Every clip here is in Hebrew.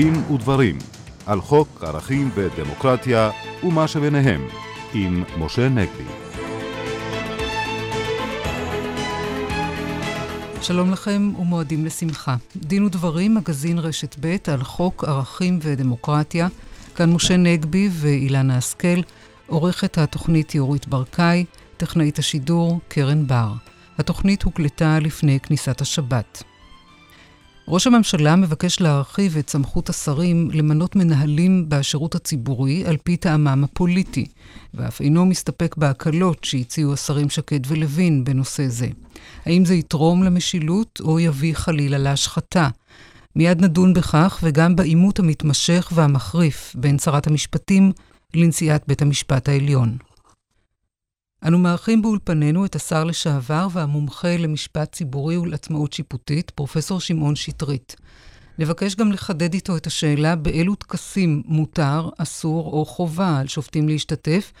דין ודברים על חוק ערכים ודמוקרטיה ומה שביניהם עם משה נגבי. שלום לכם ומועדים לשמחה. דין ודברים, מגזין רשת ב' על חוק ערכים ודמוקרטיה. כאן משה נגבי ואילנה השכל, עורכת התוכנית יורית ברקאי, טכנאית השידור קרן בר. התוכנית הוקלטה לפני כניסת השבת. ראש הממשלה מבקש להרחיב את סמכות השרים למנות מנהלים בשירות הציבורי על פי טעמם הפוליטי, ואף אינו מסתפק בהקלות שהציעו השרים שקד ולוין בנושא זה. האם זה יתרום למשילות או יביא חלילה להשחתה? מיד נדון בכך וגם בעימות המתמשך והמחריף בין שרת המשפטים לנשיאת בית המשפט העליון. אנו מארחים באולפנינו את השר לשעבר והמומחה למשפט ציבורי ולעצמאות שיפוטית, פרופסור שמעון שטרית. נבקש גם לחדד איתו את השאלה באילו טקסים מותר, אסור או חובה על שופטים להשתתף,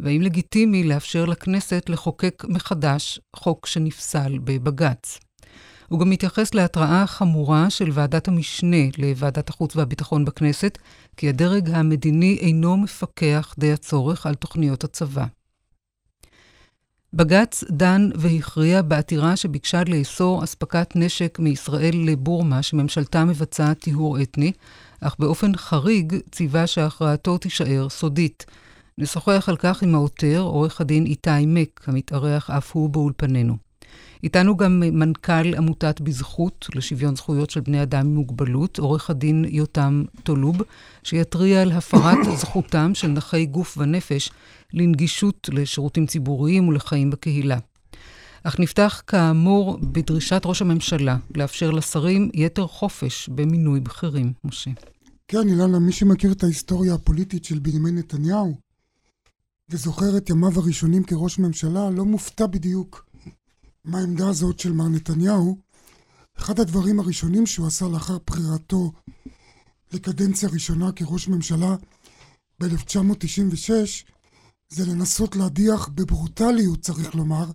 והאם לגיטימי לאפשר לכנסת לחוקק מחדש חוק שנפסל בבג"ץ. הוא גם מתייחס להתראה החמורה של ועדת המשנה לוועדת החוץ והביטחון בכנסת, כי הדרג המדיני אינו מפקח די הצורך על תוכניות הצבא. בג"ץ דן והכריע בעתירה שביקשה לאסור אספקת נשק מישראל לבורמה, שממשלתה מבצעת טיהור אתני, אך באופן חריג ציווה שהכרעתו תישאר סודית. נשוחח על כך עם העותר, עורך הדין איתי מק, המתארח אף הוא באולפנינו. איתנו גם מנכ"ל עמותת בזכות לשוויון זכויות של בני אדם עם מוגבלות, עורך הדין יותם טולוב, שיתריע על הפרת זכותם של נכי גוף ונפש לנגישות לשירותים ציבוריים ולחיים בקהילה. אך נפתח כאמור בדרישת ראש הממשלה לאפשר לשרים יתר חופש במינוי בכירים, משה. כן, אילנה, מי שמכיר את ההיסטוריה הפוליטית של בנימין נתניהו וזוכר את ימיו הראשונים כראש ממשלה, לא מופתע בדיוק מהעמדה הזאת של מר נתניהו. אחד הדברים הראשונים שהוא עשה לאחר בחירתו לקדנציה ראשונה כראש ממשלה ב-1996 זה לנסות להדיח בברוטליות, צריך לומר,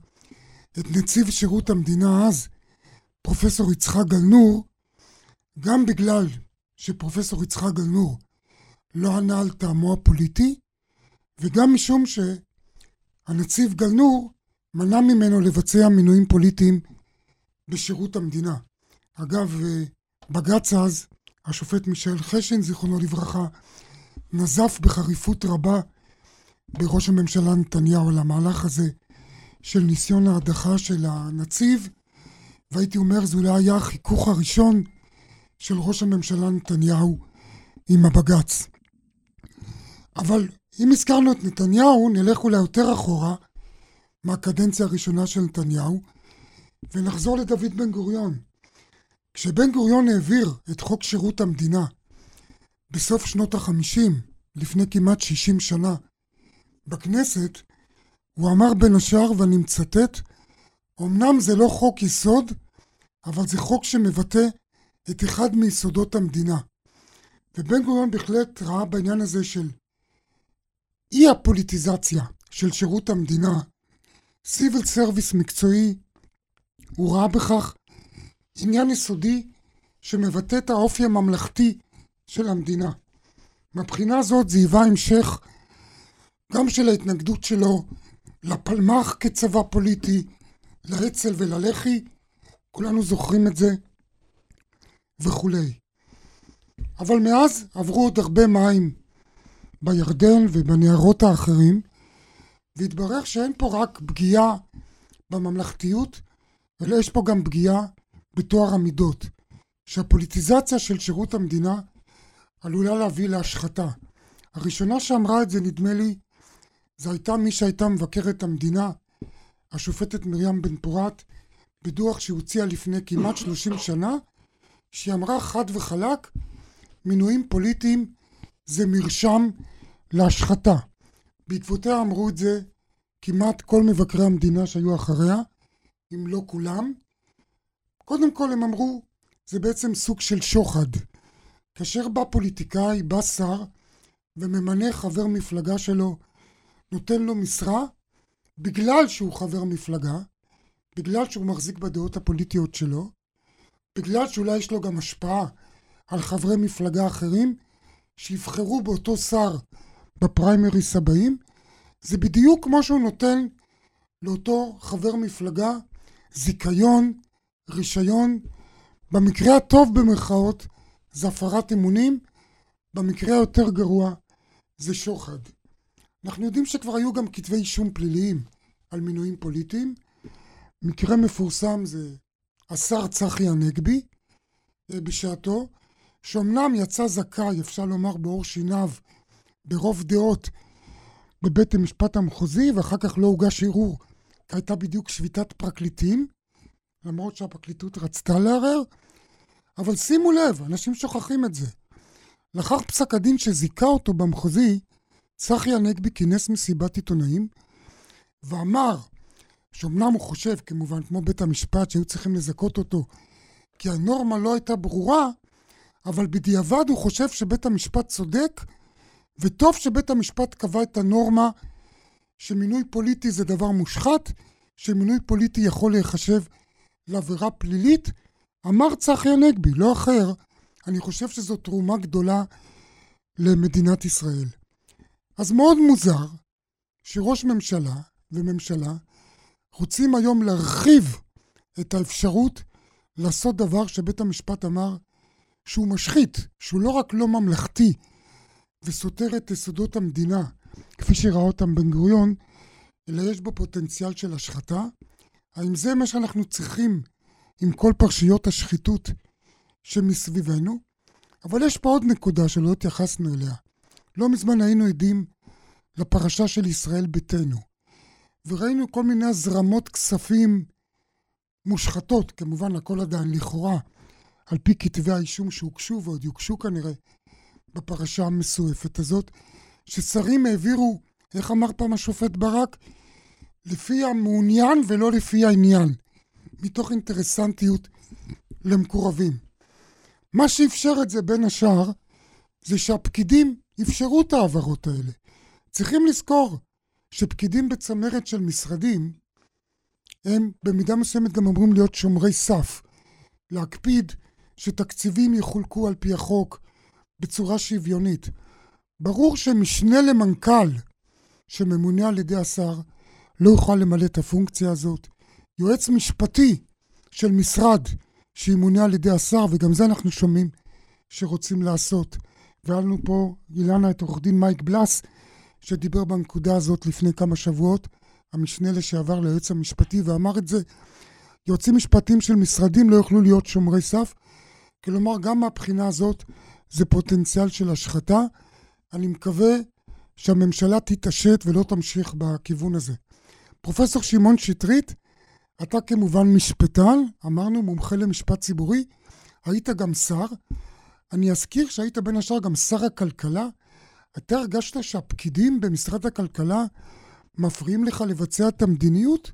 את נציב שירות המדינה אז, פרופסור יצחק גלנור, גם בגלל שפרופסור יצחק גלנור לא ענה על טעמו הפוליטי, וגם משום שהנציב גלנור מנע ממנו לבצע מינויים פוליטיים בשירות המדינה. אגב, בג"ץ אז, השופט מישאל חשין, זיכרונו לברכה, נזף בחריפות רבה בראש הממשלה נתניהו על המהלך הזה של ניסיון ההדחה של הנציב, והייתי אומר זה אולי היה החיכוך הראשון של ראש הממשלה נתניהו עם הבג"ץ. אבל אם הזכרנו את נתניהו, נלך אולי יותר אחורה מהקדנציה הראשונה של נתניהו, ונחזור לדוד בן גוריון. כשבן גוריון העביר את חוק שירות המדינה בסוף שנות החמישים, לפני כמעט שישים שנה, בכנסת, הוא אמר בין השאר, ואני מצטט, אמנם זה לא חוק יסוד, אבל זה חוק שמבטא את אחד מיסודות המדינה. ובן גוריון בהחלט ראה בעניין הזה של אי הפוליטיזציה של שירות המדינה, civil service מקצועי, הוא ראה בכך עניין יסודי שמבטא את האופי הממלכתי של המדינה. מבחינה זאת זה היווה המשך גם של ההתנגדות שלו לפלמ"ח כצבא פוליטי, לאצ"ל וללח"י, כולנו זוכרים את זה, וכולי. אבל מאז עברו עוד הרבה מים בירדן ובנהרות האחרים, והתברר שאין פה רק פגיעה בממלכתיות, אלא יש פה גם פגיעה בטוהר המידות, שהפוליטיזציה של שירות המדינה עלולה להביא להשחתה. הראשונה שאמרה את זה, נדמה לי, זו הייתה מי שהייתה מבקרת המדינה, השופטת מרים בן פורת, בדוח שהוציאה לפני כמעט 30 שנה, שהיא אמרה חד וחלק, מינויים פוליטיים זה מרשם להשחתה. בעקבותיה אמרו את זה כמעט כל מבקרי המדינה שהיו אחריה, אם לא כולם. קודם כל הם אמרו, זה בעצם סוג של שוחד. כאשר בא פוליטיקאי, בא שר, וממנה חבר מפלגה שלו נותן לו משרה בגלל שהוא חבר מפלגה, בגלל שהוא מחזיק בדעות הפוליטיות שלו, בגלל שאולי יש לו גם השפעה על חברי מפלגה אחרים שיבחרו באותו שר בפריימריס הבאים, זה בדיוק כמו שהוא נותן לאותו חבר מפלגה זיכיון, רישיון, במקרה הטוב במרכאות זה הפרת אמונים, במקרה היותר גרוע זה שוחד. אנחנו יודעים שכבר היו גם כתבי אישום פליליים על מינויים פוליטיים. מקרה מפורסם זה השר צחי הנגבי אה, בשעתו, שאומנם יצא זכאי, אפשר לומר בעור שיניו, ברוב דעות בבית המשפט המחוזי, ואחר כך לא הוגש ערעור, הייתה בדיוק שביתת פרקליטים, למרות שהפרקליטות רצתה לערער, אבל שימו לב, אנשים שוכחים את זה. לאחר פסק הדין שזיכה אותו במחוזי, צחי הנגבי כינס מסיבת עיתונאים ואמר שאומנם הוא חושב, כמובן, כמו בית המשפט, שהיו צריכים לזכות אותו כי הנורמה לא הייתה ברורה, אבל בדיעבד הוא חושב שבית המשפט צודק, וטוב שבית המשפט קבע את הנורמה שמינוי פוליטי זה דבר מושחת, שמינוי פוליטי יכול להיחשב לעבירה פלילית. אמר צחי הנגבי, לא אחר, אני חושב שזו תרומה גדולה למדינת ישראל. אז מאוד מוזר שראש ממשלה וממשלה רוצים היום להרחיב את האפשרות לעשות דבר שבית המשפט אמר שהוא משחית, שהוא לא רק לא ממלכתי וסותר את יסודות המדינה, כפי שראה אותם בן גוריון, אלא יש בו פוטנציאל של השחתה. האם זה מה שאנחנו צריכים עם כל פרשיות השחיתות שמסביבנו? אבל יש פה עוד נקודה שלא התייחסנו אליה. לא מזמן היינו עדים לפרשה של ישראל ביתנו, וראינו כל מיני הזרמות כספים מושחתות, כמובן הכל עדיין לכאורה, על פי כתבי האישום שהוגשו ועוד יוגשו כנראה בפרשה המסועפת הזאת, ששרים העבירו, איך אמר פעם השופט ברק? לפי המעוניין ולא לפי העניין, מתוך אינטרסנטיות למקורבים. מה שאפשר את זה בין השאר, זה שהפקידים אפשרו את ההעברות האלה. צריכים לזכור שפקידים בצמרת של משרדים, הם במידה מסוימת גם אמורים להיות שומרי סף. להקפיד שתקציבים יחולקו על פי החוק בצורה שוויונית. ברור שמשנה למנכ"ל שממונה על ידי השר לא יוכל למלא את הפונקציה הזאת. יועץ משפטי של משרד שימונה על ידי השר, וגם זה אנחנו שומעים שרוצים לעשות. והיה לנו פה, אילנה, את עורך דין מייק בלס, שדיבר בנקודה הזאת לפני כמה שבועות, המשנה לשעבר ליועץ המשפטי, ואמר את זה, יועצים משפטיים של משרדים לא יוכלו להיות שומרי סף. כלומר, גם מהבחינה הזאת זה פוטנציאל של השחתה. אני מקווה שהממשלה תתעשת ולא תמשיך בכיוון הזה. פרופסור שמעון שטרית, אתה כמובן משפטן, אמרנו מומחה למשפט ציבורי, היית גם שר. אני אזכיר שהיית בין השאר גם שר הכלכלה. אתה הרגשת שהפקידים במשרד הכלכלה מפריעים לך לבצע את המדיניות?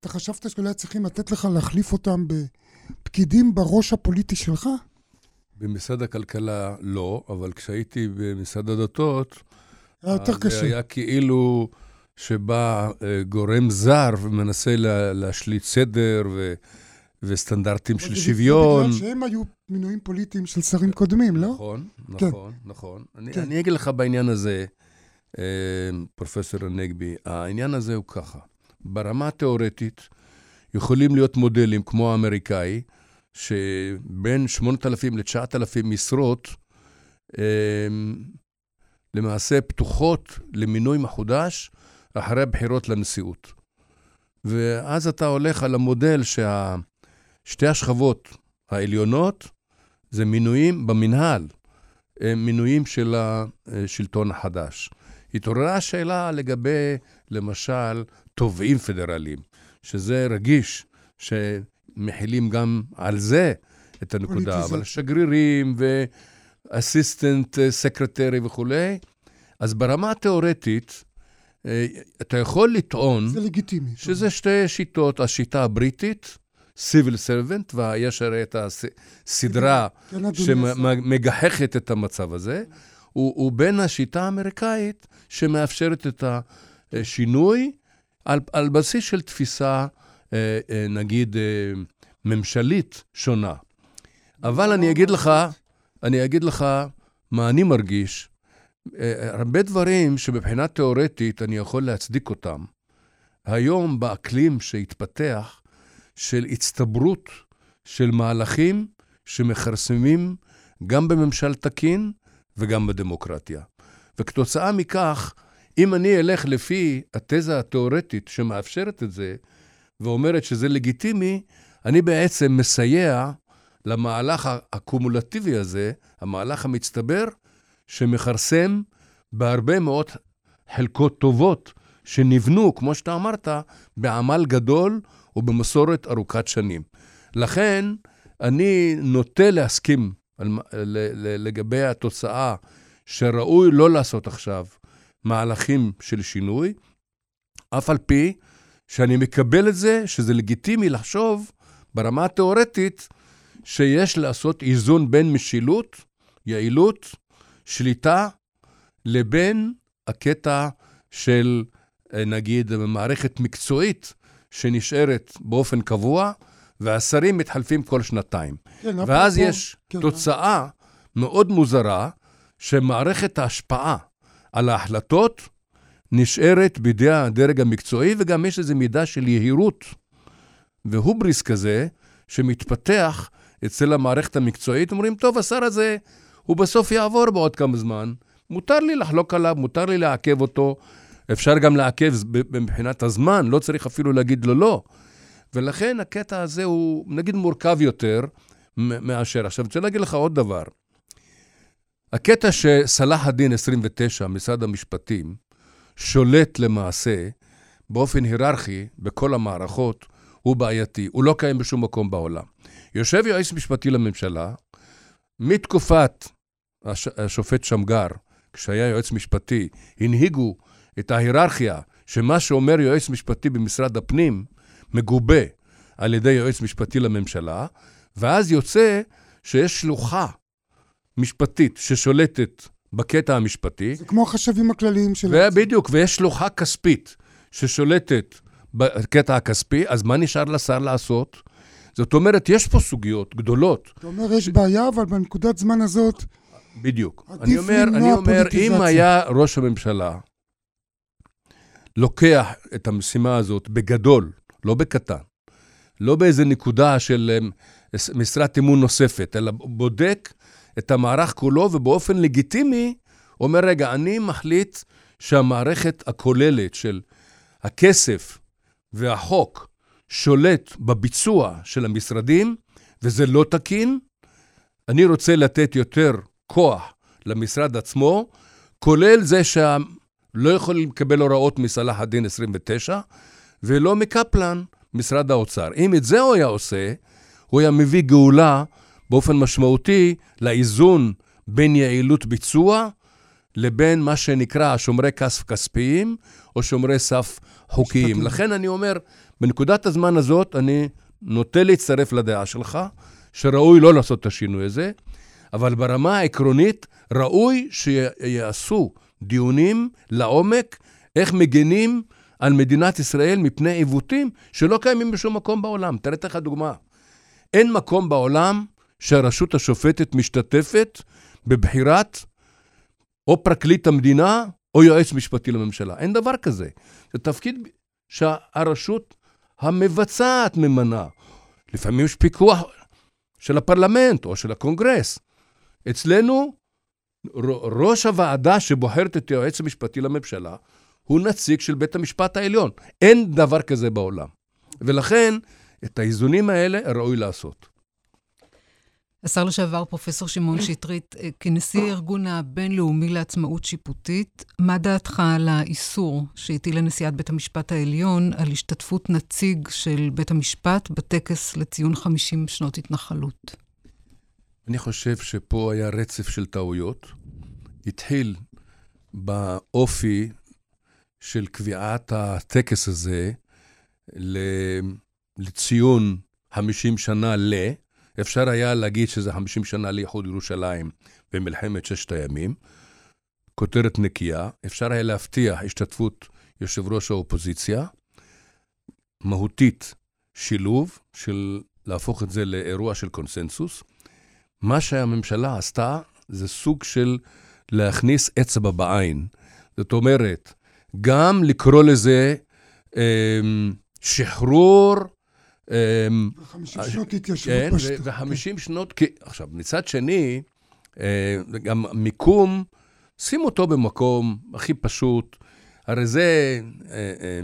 אתה חשבת שאולי צריכים לתת לך להחליף אותם בפקידים בראש הפוליטי שלך? במשרד הכלכלה לא, אבל כשהייתי במשרד הדתות, היה יותר קשה. זה היה כאילו שבא אה, גורם זר ומנסה לה, להשליט סדר ו, וסטנדרטים של שוויון. בגלל שהם היו מינויים פוליטיים של שרים קודמים, לא? נכון, נכון, כן. נכון. אני, כן. אני אגיד לך בעניין הזה, אה, פרופסור הנגבי, העניין הזה הוא ככה. ברמה התיאורטית יכולים להיות מודלים כמו האמריקאי, שבין 8,000 ל-9,000 משרות אה, למעשה פתוחות למינוי מחודש אחרי הבחירות לנשיאות. ואז אתה הולך על המודל ששתי השכבות העליונות זה מינויים במנהל, הם מינויים של השלטון החדש. התעוררה השאלה לגבי, למשל, תובעים פדרליים, שזה רגיש, שמכילים גם על זה את הנקודה, אבל שגרירים ואסיסטנט סקרטרי וכולי, אז ברמה התיאורטית, אה, אתה יכול לטעון... זה לגיטימי. שזה שתי שיטות, השיטה הבריטית, סיביל סרבנט, ויש הרי את הסדרה כן, שמגחכת את המצב הזה, ובין השיטה האמריקאית שמאפשרת את השינוי על, על בסיס של תפיסה, אה, אה, נגיד, ממשלית שונה. אבל אני אגיד לך, אני אגיד לך מה אני מרגיש. אה, הרבה דברים שמבחינה תיאורטית אני יכול להצדיק אותם. היום באקלים שהתפתח של הצטברות של מהלכים שמכרסמים גם בממשל תקין וגם בדמוקרטיה. וכתוצאה מכך, אם אני אלך לפי התזה התיאורטית שמאפשרת את זה, ואומרת שזה לגיטימי, אני בעצם מסייע למהלך הקומולטיבי הזה, המהלך המצטבר, שמכרסם בהרבה מאוד חלקות טובות שנבנו, כמו שאתה אמרת, בעמל גדול ובמסורת ארוכת שנים. לכן, אני נוטה להסכים על, לגבי התוצאה שראוי לא לעשות עכשיו מהלכים של שינוי, אף על פי שאני מקבל את זה שזה לגיטימי לחשוב ברמה התיאורטית שיש לעשות איזון בין משילות, יעילות, שליטה, לבין הקטע של, אה, נגיד, מערכת מקצועית שנשארת באופן קבוע, והשרים מתחלפים כל שנתיים. כן, ואז פה, יש כן, תוצאה מאוד מוזרה, שמערכת ההשפעה על ההחלטות נשארת בידי הדרג המקצועי, וגם יש איזו מידה של יהירות והובריס כזה, שמתפתח אצל המערכת המקצועית. אומרים, טוב, השר הזה, הוא בסוף יעבור בעוד כמה זמן, מותר לי לחלוק עליו, מותר לי לעכב אותו. אפשר גם לעכב מבחינת הזמן, לא צריך אפילו להגיד לו לא. ולכן הקטע הזה הוא, נגיד, מורכב יותר מאשר. עכשיו, אני רוצה להגיד לך עוד דבר. הקטע שסלאח א-דין 29, משרד המשפטים, שולט למעשה באופן היררכי בכל המערכות, הוא בעייתי. הוא לא קיים בשום מקום בעולם. יושב יועץ משפטי לממשלה, מתקופת הש... השופט שמגר, כשהיה יועץ משפטי, הנהיגו את ההיררכיה שמה שאומר יועץ משפטי במשרד הפנים, מגובה על ידי יועץ משפטי לממשלה, ואז יוצא שיש שלוחה משפטית ששולטת בקטע המשפטי. זה כמו החשבים הכלליים של... בדיוק, ויש שלוחה כספית ששולטת בקטע הכספי, אז מה נשאר לשר לעשות? זאת אומרת, יש פה סוגיות גדולות. אתה אומר, יש ש... בעיה, אבל בנקודת זמן הזאת... בדיוק. אני אומר, אני אומר, אם היה ראש הממשלה לוקח את המשימה הזאת בגדול, לא בקטן, לא באיזה נקודה של אמ, משרת אמון נוספת, אלא בודק את המערך כולו, ובאופן לגיטימי אומר, רגע, אני מחליט שהמערכת הכוללת של הכסף והחוק שולט בביצוע של המשרדים, וזה לא תקין. אני רוצה לתת יותר כוח למשרד עצמו, כולל זה שלא יכולים לקבל הוראות מסלאח א-דין 29, ולא מקפלן, משרד האוצר. אם את זה הוא היה עושה, הוא היה מביא גאולה באופן משמעותי לאיזון בין יעילות ביצוע לבין מה שנקרא שומרי כסף כספיים או שומרי סף חוקיים. לכן אני אומר, בנקודת הזמן הזאת אני נוטה להצטרף לדעה שלך, שראוי לא לעשות את השינוי הזה, אבל ברמה העקרונית ראוי שיעשו דיונים לעומק, איך מגנים על מדינת ישראל מפני עיוותים שלא קיימים בשום מקום בעולם. אראה לך דוגמה. אין מקום בעולם שהרשות השופטת משתתפת בבחירת או פרקליט המדינה או יועץ משפטי לממשלה. אין דבר כזה. זה תפקיד שהרשות המבצעת ממנה. לפעמים יש פיקוח של הפרלמנט או של הקונגרס. אצלנו, ראש הוועדה שבוחרת את היועץ המשפטי לממשלה הוא נציג של בית המשפט העליון. אין דבר כזה בעולם. ולכן, את האיזונים האלה ראוי לעשות. השר לשעבר, פרופסור שמעון שטרית, אה, כנשיא הארגון הבינלאומי לעצמאות שיפוטית, מה דעתך על האיסור שהטילה נשיאת בית המשפט העליון על השתתפות נציג של בית המשפט בטקס לציון 50 שנות התנחלות? אני חושב שפה היה רצף של טעויות. התחיל באופי של קביעת הטקס הזה לציון 50 שנה ל... אפשר היה להגיד שזה 50 שנה לאיחוד ירושלים במלחמת ששת הימים. כותרת נקייה, אפשר היה להבטיח השתתפות יושב ראש האופוזיציה, מהותית שילוב של להפוך את זה לאירוע של קונסנזוס. מה שהממשלה עשתה זה סוג של להכניס אצבע בעין. זאת אומרת, גם לקרוא לזה אה, שחרור... אה, וחמישים שנות התיישבות כן, בשטח. וחמישים שנות... כי- עכשיו, מצד שני, אה, גם מיקום, שים אותו במקום הכי פשוט. הרי זה, אה, אה,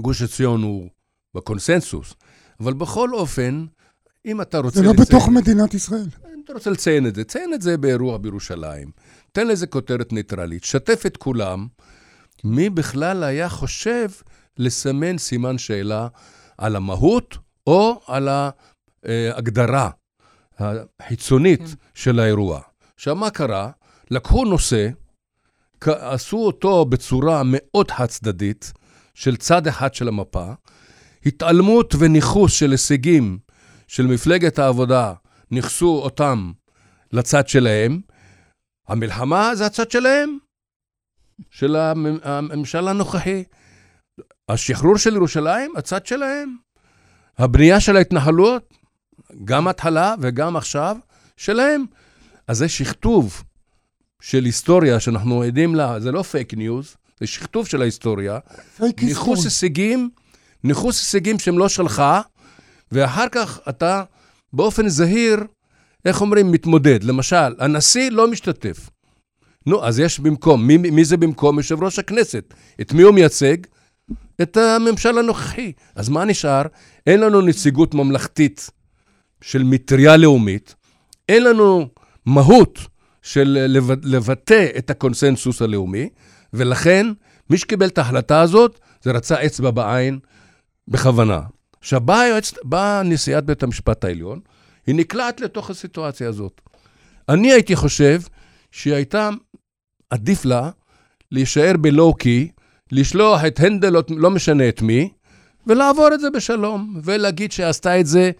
גוש עציון הוא בקונסנזוס, אבל בכל אופן, אם אתה רוצה... זה לא לציין- בתוך מדינת ישראל. אם אתה רוצה לציין את זה, ציין את זה באירוע בירושלים. תן לזה כותרת ניטרלית, שתף את כולם. מי בכלל היה חושב לסמן סימן שאלה על המהות או על ההגדרה החיצונית כן. של האירוע. עכשיו, מה קרה? לקחו נושא, עשו אותו בצורה מאוד חד-צדדית, של צד אחד של המפה, התעלמות וניכוס של הישגים של מפלגת העבודה, ניכסו אותם לצד שלהם. המלחמה זה הצד שלהם, של המ- הממשל הנוכחי. השחרור של ירושלים, הצד שלהם. הבנייה של ההתנחלויות, גם התחלה וגם עכשיו, שלהם. אז זה שכתוב של היסטוריה שאנחנו עדים לה, זה לא fake news, זה שכתוב של ההיסטוריה. פייק ניכוס. הישגים, ניכוס הישגים שהם לא שלך, ואחר כך אתה באופן זהיר, איך אומרים, מתמודד. למשל, הנשיא לא משתתף. נו, אז יש במקום, מי, מי זה במקום? יושב ראש הכנסת. את מי הוא מייצג? את הממשל הנוכחי. אז מה נשאר? אין לנו נציגות ממלכתית של מטריה לאומית, אין לנו מהות של לבט- לבטא את הקונסנזוס הלאומי, ולכן מי שקיבל את ההחלטה הזאת, זה רצה אצבע בעין בכוונה. עכשיו, באה באה נשיאת בית המשפט העליון, היא נקלעת לתוך הסיטואציה הזאת. אני הייתי חושב שהיא הייתה, עדיף לה להישאר בלואו-קי, לשלוח את הנדל, לא משנה את מי, ולעבור את זה בשלום, ולהגיד שעשתה את זה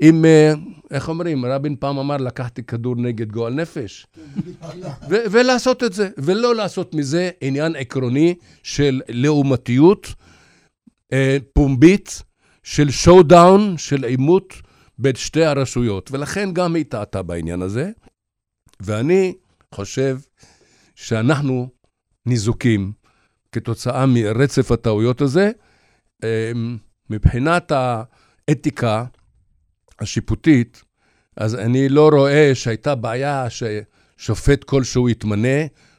עם, אה, איך אומרים, רבין פעם אמר, לקחתי כדור נגד גועל נפש. ו- ולעשות את זה, ולא לעשות מזה עניין עקרוני של לעומתיות אה, פומבית, של שואו-דאון, של עימות בין שתי הרשויות. ולכן גם היא טעתה בעניין הזה. ואני חושב שאנחנו ניזוקים כתוצאה מרצף הטעויות הזה. אה, מבחינת האתיקה השיפוטית, אז אני לא רואה שהייתה בעיה ששופט כלשהו יתמנה,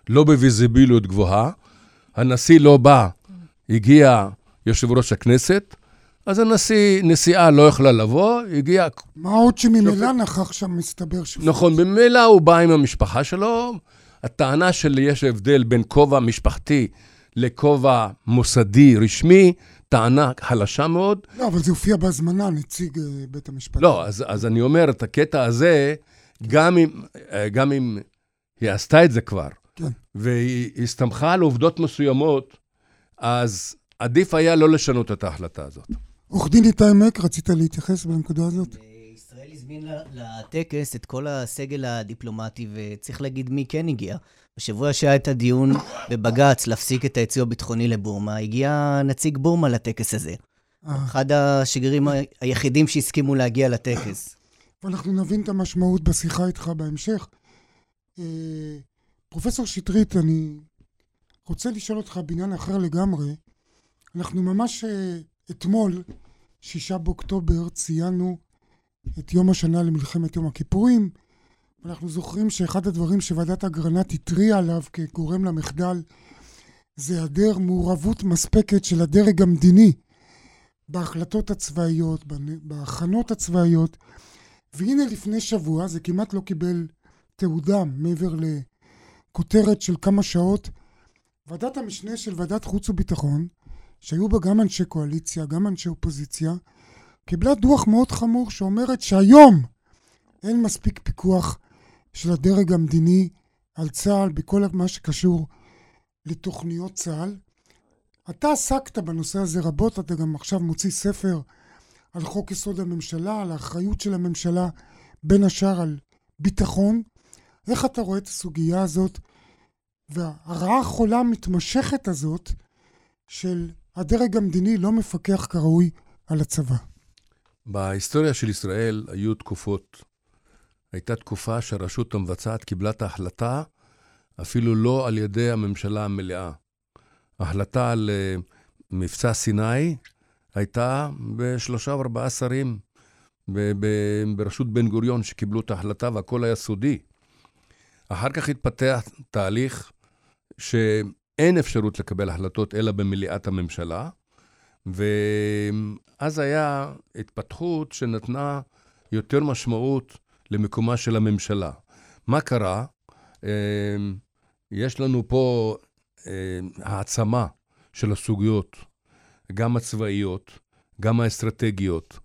לא בוויזיביליות גבוהה. הנשיא לא בא, הגיע יושב ראש הכנסת, אז הנשיא, נשיאה לא יכלה לבוא, הגיע... מה עוד שממילא נכח שם, מסתבר ש... נכון, במילא הוא בא עם המשפחה שלו. הטענה של יש הבדל בין כובע משפחתי לכובע מוסדי רשמי, טענה חלשה מאוד. לא, אבל זה הופיע בהזמנה, נציג אה, בית המשפט. לא, אז, אז אני אומר, את הקטע הזה, גם אם, אה, גם אם היא עשתה את זה כבר, כן. והיא הסתמכה על עובדות מסוימות, אז עדיף היה לא לשנות את ההחלטה הזאת. עורך דין איתי מק, רצית להתייחס בנקודה הזאת? ישראל הזמין לטקס את כל הסגל הדיפלומטי, וצריך להגיד מי כן הגיע. בשבוע שהיה את הדיון בבג"ץ להפסיק את היצוא הביטחוני לבורמה, הגיע נציג בורמה לטקס הזה. אה, אחד השגרירים היחידים שהסכימו להגיע לטקס. ואנחנו נבין את המשמעות בשיחה איתך בהמשך. אה, פרופסור שטרית, אני רוצה לשאול אותך בעניין אחר לגמרי. אנחנו ממש אה, אתמול, שישה באוקטובר, ציינו את יום השנה למלחמת יום הכיפורים. אנחנו זוכרים שאחד הדברים שוועדת אגרנט התריעה עליו כגורם למחדל זה היעדר מעורבות מספקת של הדרג המדיני בהחלטות הצבאיות, בהכנות הצבאיות. והנה לפני שבוע, זה כמעט לא קיבל תעודה מעבר לכותרת של כמה שעות, ועדת המשנה של ועדת חוץ וביטחון, שהיו בה גם אנשי קואליציה, גם אנשי אופוזיציה, קיבלה דוח מאוד חמור שאומרת שהיום אין מספיק פיקוח של הדרג המדיני על צה"ל בכל מה שקשור לתוכניות צה"ל. אתה עסקת בנושא הזה רבות, אתה גם עכשיו מוציא ספר על חוק יסוד הממשלה, על האחריות של הממשלה, בין השאר על ביטחון. איך אתה רואה את הסוגיה הזאת והרעה החולה המתמשכת הזאת של הדרג המדיני לא מפקח כראוי על הצבא? בהיסטוריה של ישראל היו תקופות, הייתה תקופה שהרשות המבצעת קיבלה את ההחלטה אפילו לא על ידי הממשלה המלאה. ההחלטה על אה, מבצע סיני הייתה בשלושה או ארבעה שרים בראשות בן גוריון שקיבלו את ההחלטה והכל היה סודי. אחר כך התפתח תהליך שאין אפשרות לקבל החלטות אלא במליאת הממשלה, ואז היה התפתחות שנתנה יותר משמעות למקומה של הממשלה. מה קרה? אמ, יש לנו פה אמ, העצמה של הסוגיות, גם הצבאיות, גם האסטרטגיות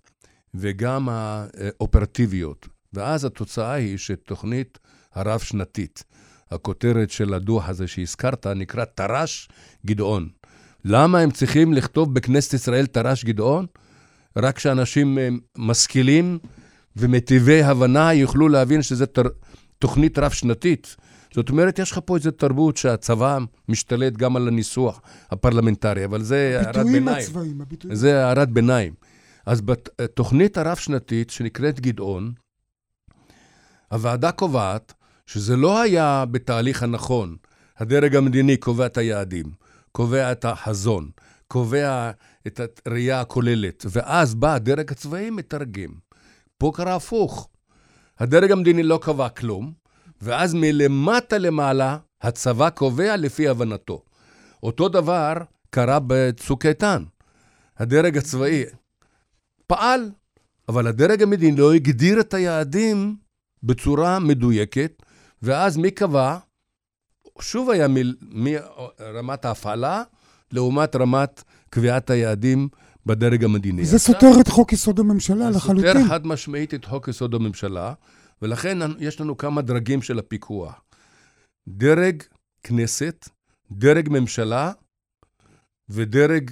וגם האופרטיביות. ואז התוצאה היא שתוכנית הרב-שנתית, הכותרת של הדוח הזה שהזכרת, נקרא תר"ש גדעון. למה הם צריכים לכתוב בכנסת ישראל תר"ש גדעון? רק שאנשים אמ, משכילים ומטיבי הבנה יוכלו להבין שזו תר... תוכנית רב-שנתית. זאת אומרת, יש לך פה איזו תרבות שהצבא משתלט גם על הניסוח הפרלמנטרי, אבל זה הערת ביניים. הביטויים הצבאיים, הביטויים. זה הערת ביניים. אז בתוכנית הרב-שנתית, שנקראת גדעון, הוועדה קובעת שזה לא היה בתהליך הנכון. הדרג המדיני קובע את היעדים, קובע את החזון, קובע את הראייה הכוללת, ואז בא הדרג הצבאי מתרגם. פה קרה הפוך. הדרג המדיני לא קבע כלום, ואז מלמטה למעלה הצבא קובע לפי הבנתו. אותו דבר קרה בצוק איתן. הדרג הצבאי פעל, אבל הדרג המדיני לא הגדיר את היעדים בצורה מדויקת, ואז מי קבע? שוב היה מרמת ההפעלה לעומת רמת קביעת היעדים בדרג המדיני. זה סותר את חוק יסוד הממשלה לחלוטין. סותר חד משמעית את חוק יסוד הממשלה, ולכן יש לנו כמה דרגים של הפיקוח. דרג כנסת, דרג ממשלה ודרג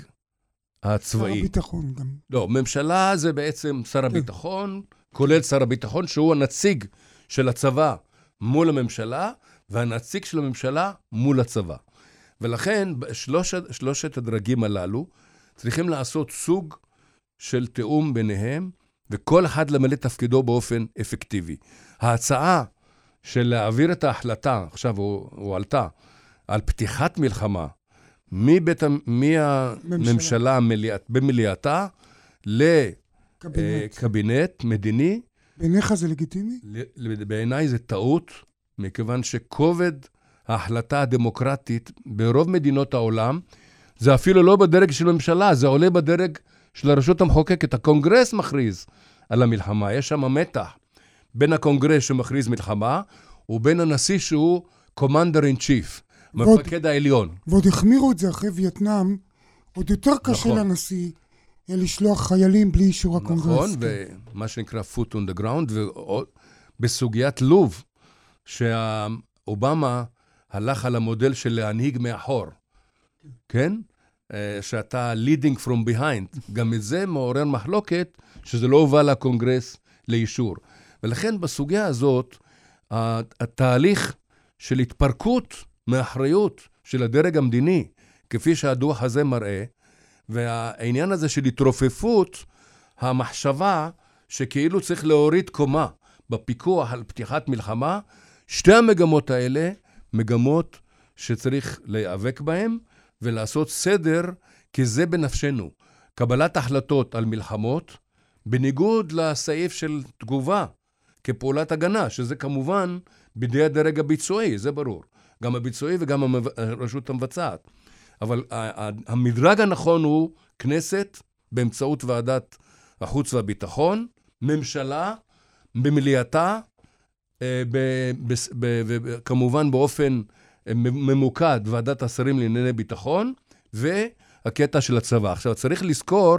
הצבאי. שר הביטחון גם. לא, ממשלה זה בעצם שר כן. הביטחון, כולל שר הביטחון, שהוא הנציג של הצבא מול הממשלה, והנציג של הממשלה מול הצבא. ולכן, שלושת, שלושת הדרגים הללו צריכים לעשות סוג של תיאום ביניהם, וכל אחד למלא תפקידו באופן אפקטיבי. ההצעה של להעביר את ההחלטה, עכשיו הוא עלתה, על פתיחת מלחמה מבית, מהממשלה במליאתה לקבינט מדיני. בעיניך זה לגיטימי? בעיניי זה טעות, מכיוון שכובד ההחלטה הדמוקרטית ברוב מדינות העולם, זה אפילו לא בדרג של הממשלה, זה עולה בדרג של הרשות המחוקקת. הקונגרס מכריז על המלחמה, יש שם מתח בין הקונגרס שמכריז מלחמה, ובין הנשיא שהוא commander in chief, מפקד העליון. ועוד החמירו את זה אחרי וייטנאם, עוד יותר קשה נכון. לנשיא לשלוח חיילים בלי אישור הקונגרס. נכון, ומה שנקרא foot on the ground, ובסוגיית לוב, שאובמה הלך על המודל של להנהיג מאחור, כן? אה, שאתה leading from behind. גם את זה מעורר מחלוקת, שזה לא הובא לקונגרס לאישור. ולכן בסוגיה הזאת, התהליך של התפרקות מאחריות של הדרג המדיני, כפי שהדוח הזה מראה, והעניין הזה של התרופפות המחשבה שכאילו צריך להוריד קומה בפיקוח על פתיחת מלחמה, שתי המגמות האלה מגמות שצריך להיאבק בהן ולעשות סדר, כי זה בנפשנו. קבלת החלטות על מלחמות, בניגוד לסעיף של תגובה כפעולת הגנה, שזה כמובן בידי הדרג הביצועי, זה ברור. גם הביצועי וגם הרשות המבצעת. אבל המדרג הנכון הוא כנסת באמצעות ועדת החוץ והביטחון, ממשלה במליאתה, וכמובן באופן אה, ממוקד ועדת השרים לענייני ביטחון, והקטע של הצבא. עכשיו, צריך לזכור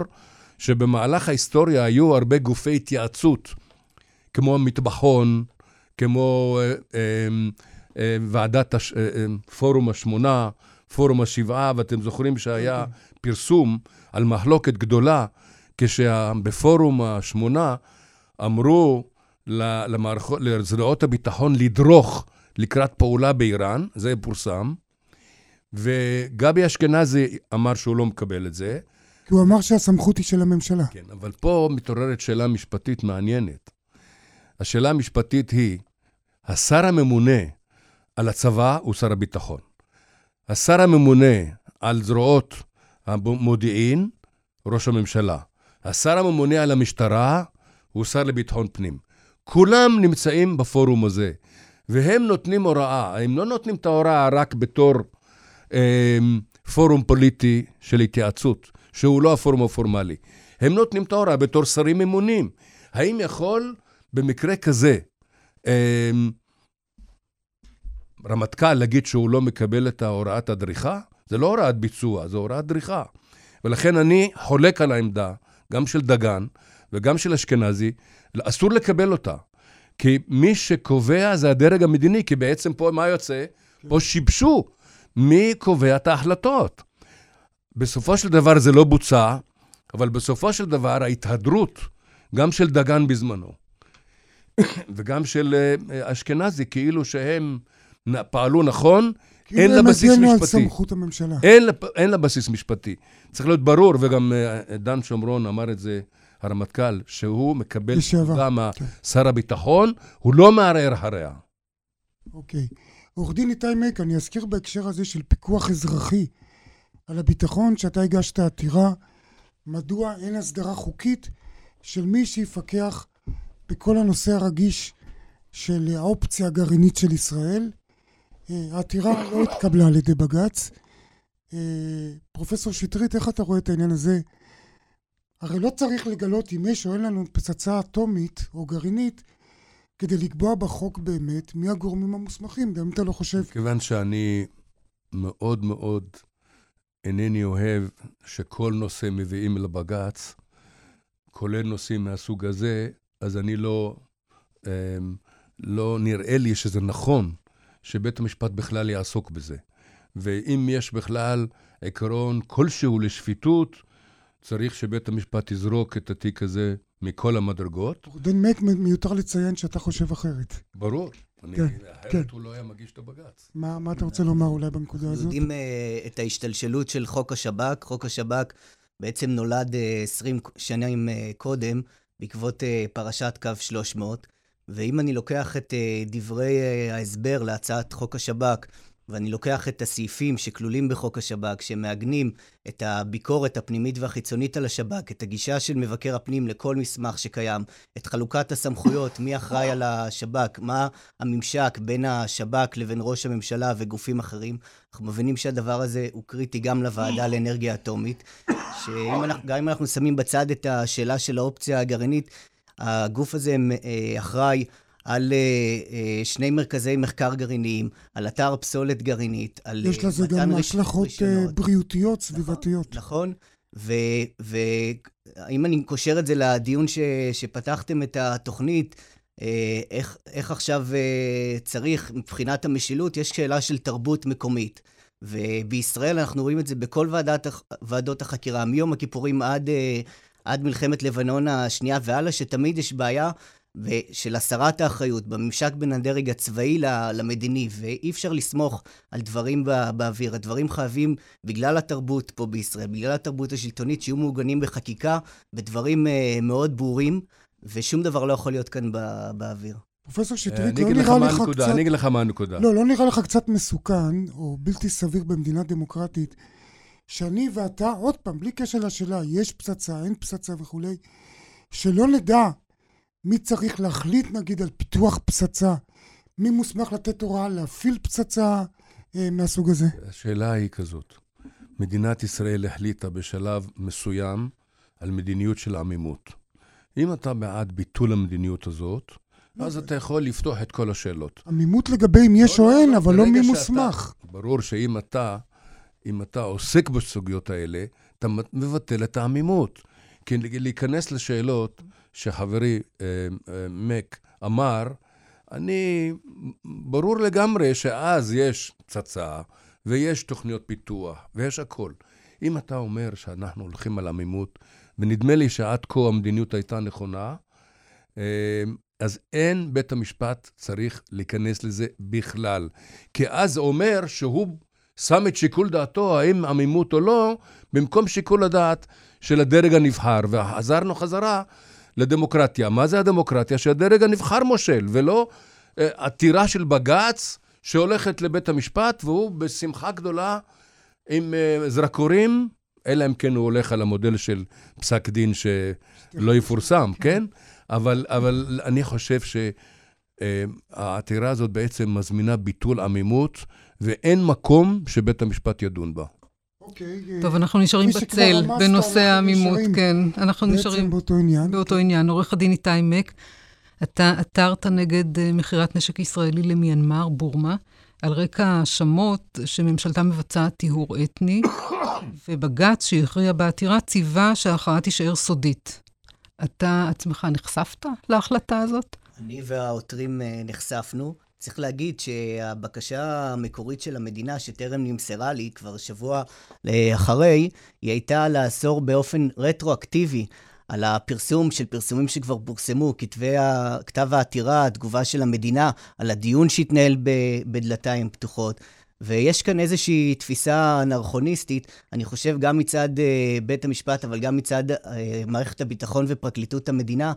שבמהלך ההיסטוריה היו הרבה גופי התייעצות, כמו המטבחון, כמו אה, אה, אה, ועדת הש, אה, אה, פורום השמונה, פורום השבעה, ואתם זוכרים שהיה פרסום על מחלוקת גדולה, כשבפורום השמונה אמרו למערכות, לזרועות הביטחון לדרוך לקראת פעולה באיראן, זה פורסם, וגבי אשכנזי אמר שהוא לא מקבל את זה. כי הוא אמר שהסמכות היא של הממשלה. כן, אבל פה מתעוררת שאלה משפטית מעניינת. השאלה המשפטית היא, השר הממונה על הצבא הוא שר הביטחון. השר הממונה על זרועות המודיעין, ראש הממשלה. השר הממונה על המשטרה הוא שר לביטחון פנים. כולם נמצאים בפורום הזה, והם נותנים הוראה. הם לא נותנים את ההוראה רק בתור אה, פורום פוליטי של התייעצות, שהוא לא הפורום הפורמלי. הם נותנים את ההוראה בתור שרים ממונים. האם יכול במקרה כזה אה, רמטכ"ל להגיד שהוא לא מקבל את ההוראת הדריכה? זה לא הוראת ביצוע, זה הוראת דריכה. ולכן אני חולק על העמדה, גם של דגן וגם של אשכנזי, אסור לקבל אותה. כי מי שקובע זה הדרג המדיני, כי בעצם פה מה יוצא? פה שיבשו מי קובע את ההחלטות. בסופו של דבר זה לא בוצע, אבל בסופו של דבר ההתהדרות, גם של דגן בזמנו, וגם של אה, אשכנזי, כאילו שהם פעלו נכון, אין לה בסיס משפטי. על סמכות הממשלה. אין, אין לה בסיס משפטי. צריך להיות ברור, וגם אה, דן שומרון אמר את זה, הרמטכ"ל, שהוא מקבל תשובה כן. משר הביטחון, הוא לא מערער אחריה. אוקיי. עורך דין איתי מק, אני אזכיר בהקשר הזה של פיקוח אזרחי על הביטחון, שאתה הגשת עתירה, מדוע אין הסדרה חוקית של מי שיפקח בכל הנושא הרגיש של האופציה הגרעינית של ישראל. אה, העתירה לא התקבלה על ידי בג"ץ. אה, פרופסור שטרית, איך אתה רואה את העניין הזה? הרי לא צריך לגלות אם יש או אין לנו פצצה אטומית או גרעינית כדי לקבוע בחוק באמת מי הגורמים המוסמכים, גם אם אתה לא חושב... כיוון שאני מאוד מאוד אינני אוהב שכל נושא מביאים לבג"ץ, כולל נושאים מהסוג הזה, אז אני לא, אמ, לא נראה לי שזה נכון שבית המשפט בכלל יעסוק בזה. ואם יש בכלל עקרון כלשהו לשפיטות, צריך שבית המשפט יזרוק את התיק הזה מכל המדרגות. עורך דין מק, מיותר לציין שאתה חושב אחרת. ברור. אני, כן, אחרת כן. הוא לא היה מגיש את הבג"ץ. מה, מה אתה רוצה לומר אולי בנקודה הזאת? אנחנו יודעים uh, את ההשתלשלות של חוק השב"כ. חוק השב"כ בעצם נולד uh, אה, 20 שנים uh, קודם, בעקבות uh, פרשת קו 300. ואם אני לוקח את uh, דברי uh, ההסבר להצעת חוק השב"כ, ואני לוקח את הסעיפים שכלולים בחוק השב"כ, שמעגנים את הביקורת הפנימית והחיצונית על השב"כ, את הגישה של מבקר הפנים לכל מסמך שקיים, את חלוקת הסמכויות, מי אחראי על השב"כ, מה הממשק בין השב"כ לבין ראש הממשלה וגופים אחרים, אנחנו מבינים שהדבר הזה הוא קריטי גם לוועדה לאנרגיה אטומית, שגם אם אנחנו שמים בצד את השאלה של האופציה הגרעינית, הגוף הזה אה, אחראי על uh, uh, שני מרכזי מחקר גרעיניים, על אתר פסולת גרעינית, על יש לזה גם השלכות uh, בריאותיות, נכון, סביבתיות. נכון, נכון. ואם אני קושר את זה לדיון ש, שפתחתם את התוכנית, uh, איך, איך עכשיו uh, צריך, מבחינת המשילות, יש שאלה של תרבות מקומית. ובישראל אנחנו רואים את זה בכל ועדת, ועדות החקירה, מיום הכיפורים עד, uh, עד מלחמת לבנון השנייה והלאה, שתמיד יש בעיה ושל הסרת האחריות בממשק בין הדרג הצבאי למדיני, ואי אפשר לסמוך על דברים בא, באוויר. הדברים חייבים, בגלל התרבות פה בישראל, בגלל התרבות השלטונית, שיהיו מעוגנים בחקיקה, בדברים uh, מאוד ברורים, ושום דבר לא יכול להיות כאן בא, באוויר. פרופסור שטרית, לא נראה לך קצת... אני אגיד לך מה הנקודה. לא, לא נראה לך קצת מסוכן, או בלתי סביר במדינה דמוקרטית, שאני ואתה, עוד פעם, בלי קשר לשאלה, יש פצצה, אין פצצה וכולי, שלא נדע מי צריך להחליט נגיד על פיתוח פצצה? מי מוסמך לתת הוראה להפעיל פצצה אה, מהסוג הזה? השאלה היא כזאת, מדינת ישראל החליטה בשלב מסוים על מדיניות של עמימות. אם אתה בעד ביטול המדיניות הזאת, לא אז אתה יכול לפתוח את כל השאלות. עמימות לגבי אם יש לא, או לא, אין, לא, אבל לא מי מוסמך. ברור שאם אתה, אם אתה עוסק בסוגיות האלה, אתה מבטל את העמימות. כי להיכנס לשאלות שחברי אה, אה, מק אמר, אני, ברור לגמרי שאז יש פצצה ויש תוכניות פיתוח ויש הכל. אם אתה אומר שאנחנו הולכים על עמימות, ונדמה לי שעד כה המדיניות הייתה נכונה, אה, אז אין בית המשפט צריך להיכנס לזה בכלל. כי אז אומר שהוא שם את שיקול דעתו, האם עמימות או לא, במקום שיקול הדעת של הדרג הנבחר. וחזרנו חזרה לדמוקרטיה. מה זה הדמוקרטיה? שהדרג הנבחר מושל, ולא uh, עתירה של בג"ץ שהולכת לבית המשפט, והוא בשמחה גדולה עם uh, זרקורים, אלא אם כן הוא הולך על המודל של פסק דין שלא יפורסם, כן? אבל, אבל אני חושב שהעתירה uh, הזאת בעצם מזמינה ביטול עמימות, ואין מקום שבית המשפט ידון בה. אוקיי. טוב, אנחנו נשארים בצל בנושא העמימות, כן. אנחנו נשארים... בעצם באותו עניין. באותו עניין. עורך הדין איתי מק, אתה עתרת נגד אה, מכירת נשק ישראלי למיינמר, בורמה, על רקע האשמות שממשלתה מבצעת טיהור אתני, ובג"ץ שהכריע בעתירה ציווה שההכרעה תישאר סודית. אתה עצמך נחשפת להחלטה הזאת? אני והעותרים אה, נחשפנו. צריך להגיד שהבקשה המקורית של המדינה, שטרם נמסרה לי, כבר שבוע אחרי, היא הייתה לאסור באופן רטרואקטיבי על הפרסום של פרסומים שכבר פורסמו, כתבי ה... כתב העתירה, התגובה של המדינה, על הדיון שהתנהל בדלתיים פתוחות. ויש כאן איזושהי תפיסה אנרכוניסטית, אני חושב גם מצד uh, בית המשפט, אבל גם מצד uh, מערכת הביטחון ופרקליטות המדינה,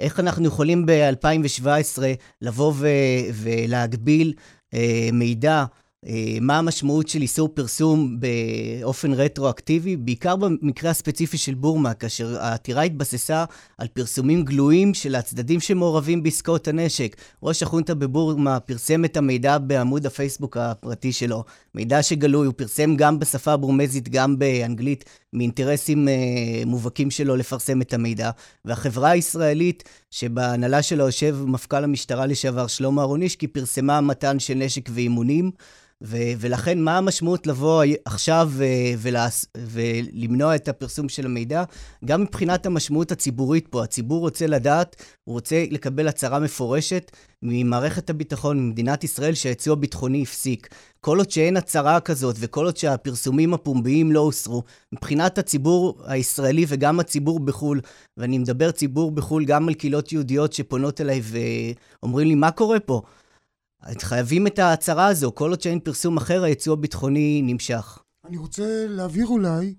איך אנחנו יכולים ב-2017 לבוא ו- ולהגביל אה, מידע אה, מה המשמעות של איסור פרסום באופן רטרואקטיבי, בעיקר במקרה הספציפי של בורמה, כאשר העתירה התבססה על פרסומים גלויים של הצדדים שמעורבים בעסקאות הנשק. ראש החונטה בבורמה פרסם את המידע בעמוד הפייסבוק הפרטי שלו. מידע שגלוי, הוא פרסם גם בשפה הברומזית, גם באנגלית, מאינטרסים אה, מובהקים שלו לפרסם את המידע. והחברה הישראלית, שבהנהלה שלה יושב מפכ"ל המשטרה לשעבר שלמה אהרונישקי, פרסמה מתן של נשק ואימונים. ו- ולכן, מה המשמעות לבוא עכשיו ו- ולעס- ולמנוע את הפרסום של המידע? גם מבחינת המשמעות הציבורית פה, הציבור רוצה לדעת, הוא רוצה לקבל הצהרה מפורשת ממערכת הביטחון, ממדינת ישראל, שהיצוא הביטחוני הפסיק. כל עוד שאין הצהרה כזאת, וכל עוד שהפרסומים הפומביים לא הוסרו, מבחינת הציבור הישראלי וגם הציבור בחו"ל, ואני מדבר ציבור בחו"ל גם על קהילות יהודיות שפונות אליי ואומרים לי, מה קורה פה? חייבים את ההצהרה הזו, כל עוד שאין פרסום אחר, היצוא הביטחוני נמשך. אני רוצה להבהיר אולי,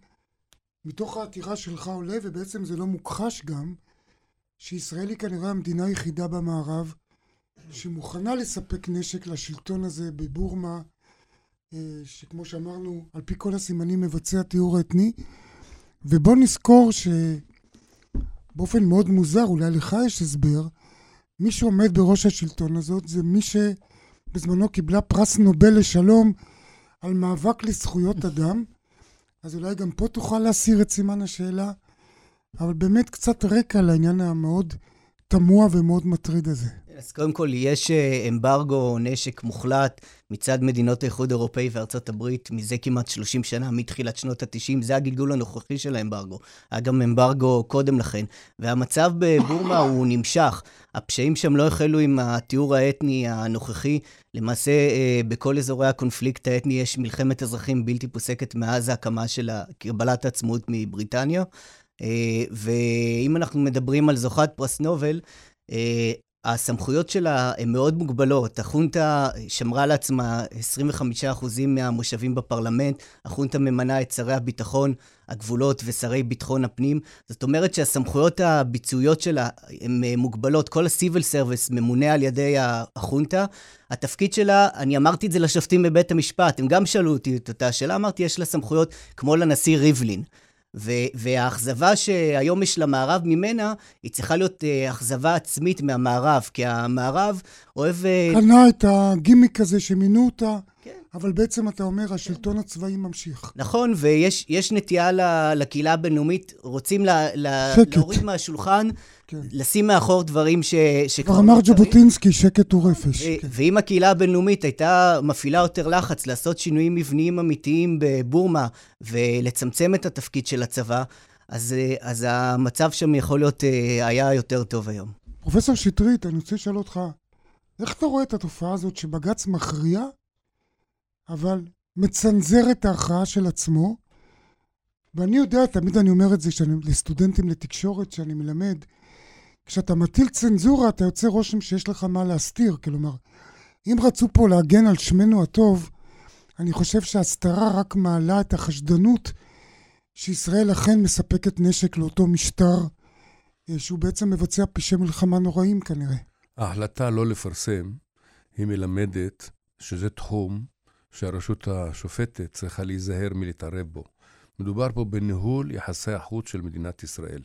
מתוך העתירה שלך עולה, ובעצם זה לא מוכחש גם, שישראל היא כנראה המדינה היחידה במערב שמוכנה לספק נשק לשלטון הזה בבורמה, אה, שכמו שאמרנו, על פי כל הסימנים מבצע טיהור אתני. ובוא נזכור שבאופן מאוד מוזר, אולי לך יש הסבר, מי שעומד בראש השלטון הזאת זה מי ש... בזמנו קיבלה פרס נובל לשלום על מאבק לזכויות אדם, אז אולי גם פה תוכל להסיר את סימן השאלה, אבל באמת קצת רקע לעניין המאוד תמוה ומאוד מטריד הזה. אז קודם כל, יש אה, אמברגו נשק מוחלט מצד מדינות האיחוד האירופאי וארצות הברית מזה כמעט 30 שנה, מתחילת שנות ה-90. זה הגלגול הנוכחי של האמברגו. היה גם אמברגו קודם לכן. והמצב בבורמה הוא נמשך. הפשעים שם לא החלו עם התיאור האתני הנוכחי. למעשה, אה, בכל אזורי הקונפליקט האתני יש מלחמת אזרחים בלתי פוסקת מאז ההקמה של קבלת העצמאות מבריטניה. אה, ואם אנחנו מדברים על זוכת פרס נובל, הסמכויות שלה הן מאוד מוגבלות. החונטה שמרה לעצמה 25% מהמושבים בפרלמנט, החונטה ממנה את שרי הביטחון, הגבולות ושרי ביטחון הפנים. זאת אומרת שהסמכויות הביצועיות שלה הן מוגבלות. כל ה-civil service ממונה על ידי החונטה. התפקיד שלה, אני אמרתי את זה לשופטים בבית המשפט, הם גם שאלו אותי את אותה שאלה, אמרתי, יש לה סמכויות כמו לנשיא ריבלין. והאכזבה שהיום יש למערב ממנה, היא צריכה להיות uh, אכזבה עצמית מהמערב, כי המערב אוהב... Uh... קנה את הגימיק הזה שמינו אותה, כן. אבל בעצם אתה אומר, השלטון הצבאי ממשיך. נכון, ויש נטייה לקהילה הבינלאומית, רוצים לה, לה, להוריד מהשולחן כן. לשים מאחור דברים ש... כבר אמר ז'בוטינסקי, שקט הוא רפש. כן. ואם הקהילה הבינלאומית הייתה מפעילה יותר לחץ לעשות שינויים מבניים אמיתיים בבורמה ולצמצם את התפקיד של הצבא, אז, אז המצב שם יכול להיות, אה, היה יותר טוב היום. פרופסור שטרית, אני רוצה לשאול אותך, איך אתה רואה את התופעה הזאת שבג"ץ מכריע, אבל מצנזר את ההכרעה של עצמו? ואני יודע, תמיד אני אומר את זה שאני, לסטודנטים לתקשורת שאני מלמד, כשאתה מטיל צנזורה, אתה יוצא רושם שיש לך מה להסתיר. כלומר, אם רצו פה להגן על שמנו הטוב, אני חושב שההסתרה רק מעלה את החשדנות שישראל אכן מספקת נשק לאותו משטר שהוא בעצם מבצע פשעי מלחמה נוראים כנראה. ההחלטה לא לפרסם, היא מלמדת שזה תחום שהרשות השופטת צריכה להיזהר מלהתערב בו. מדובר פה בניהול יחסי החוץ של מדינת ישראל.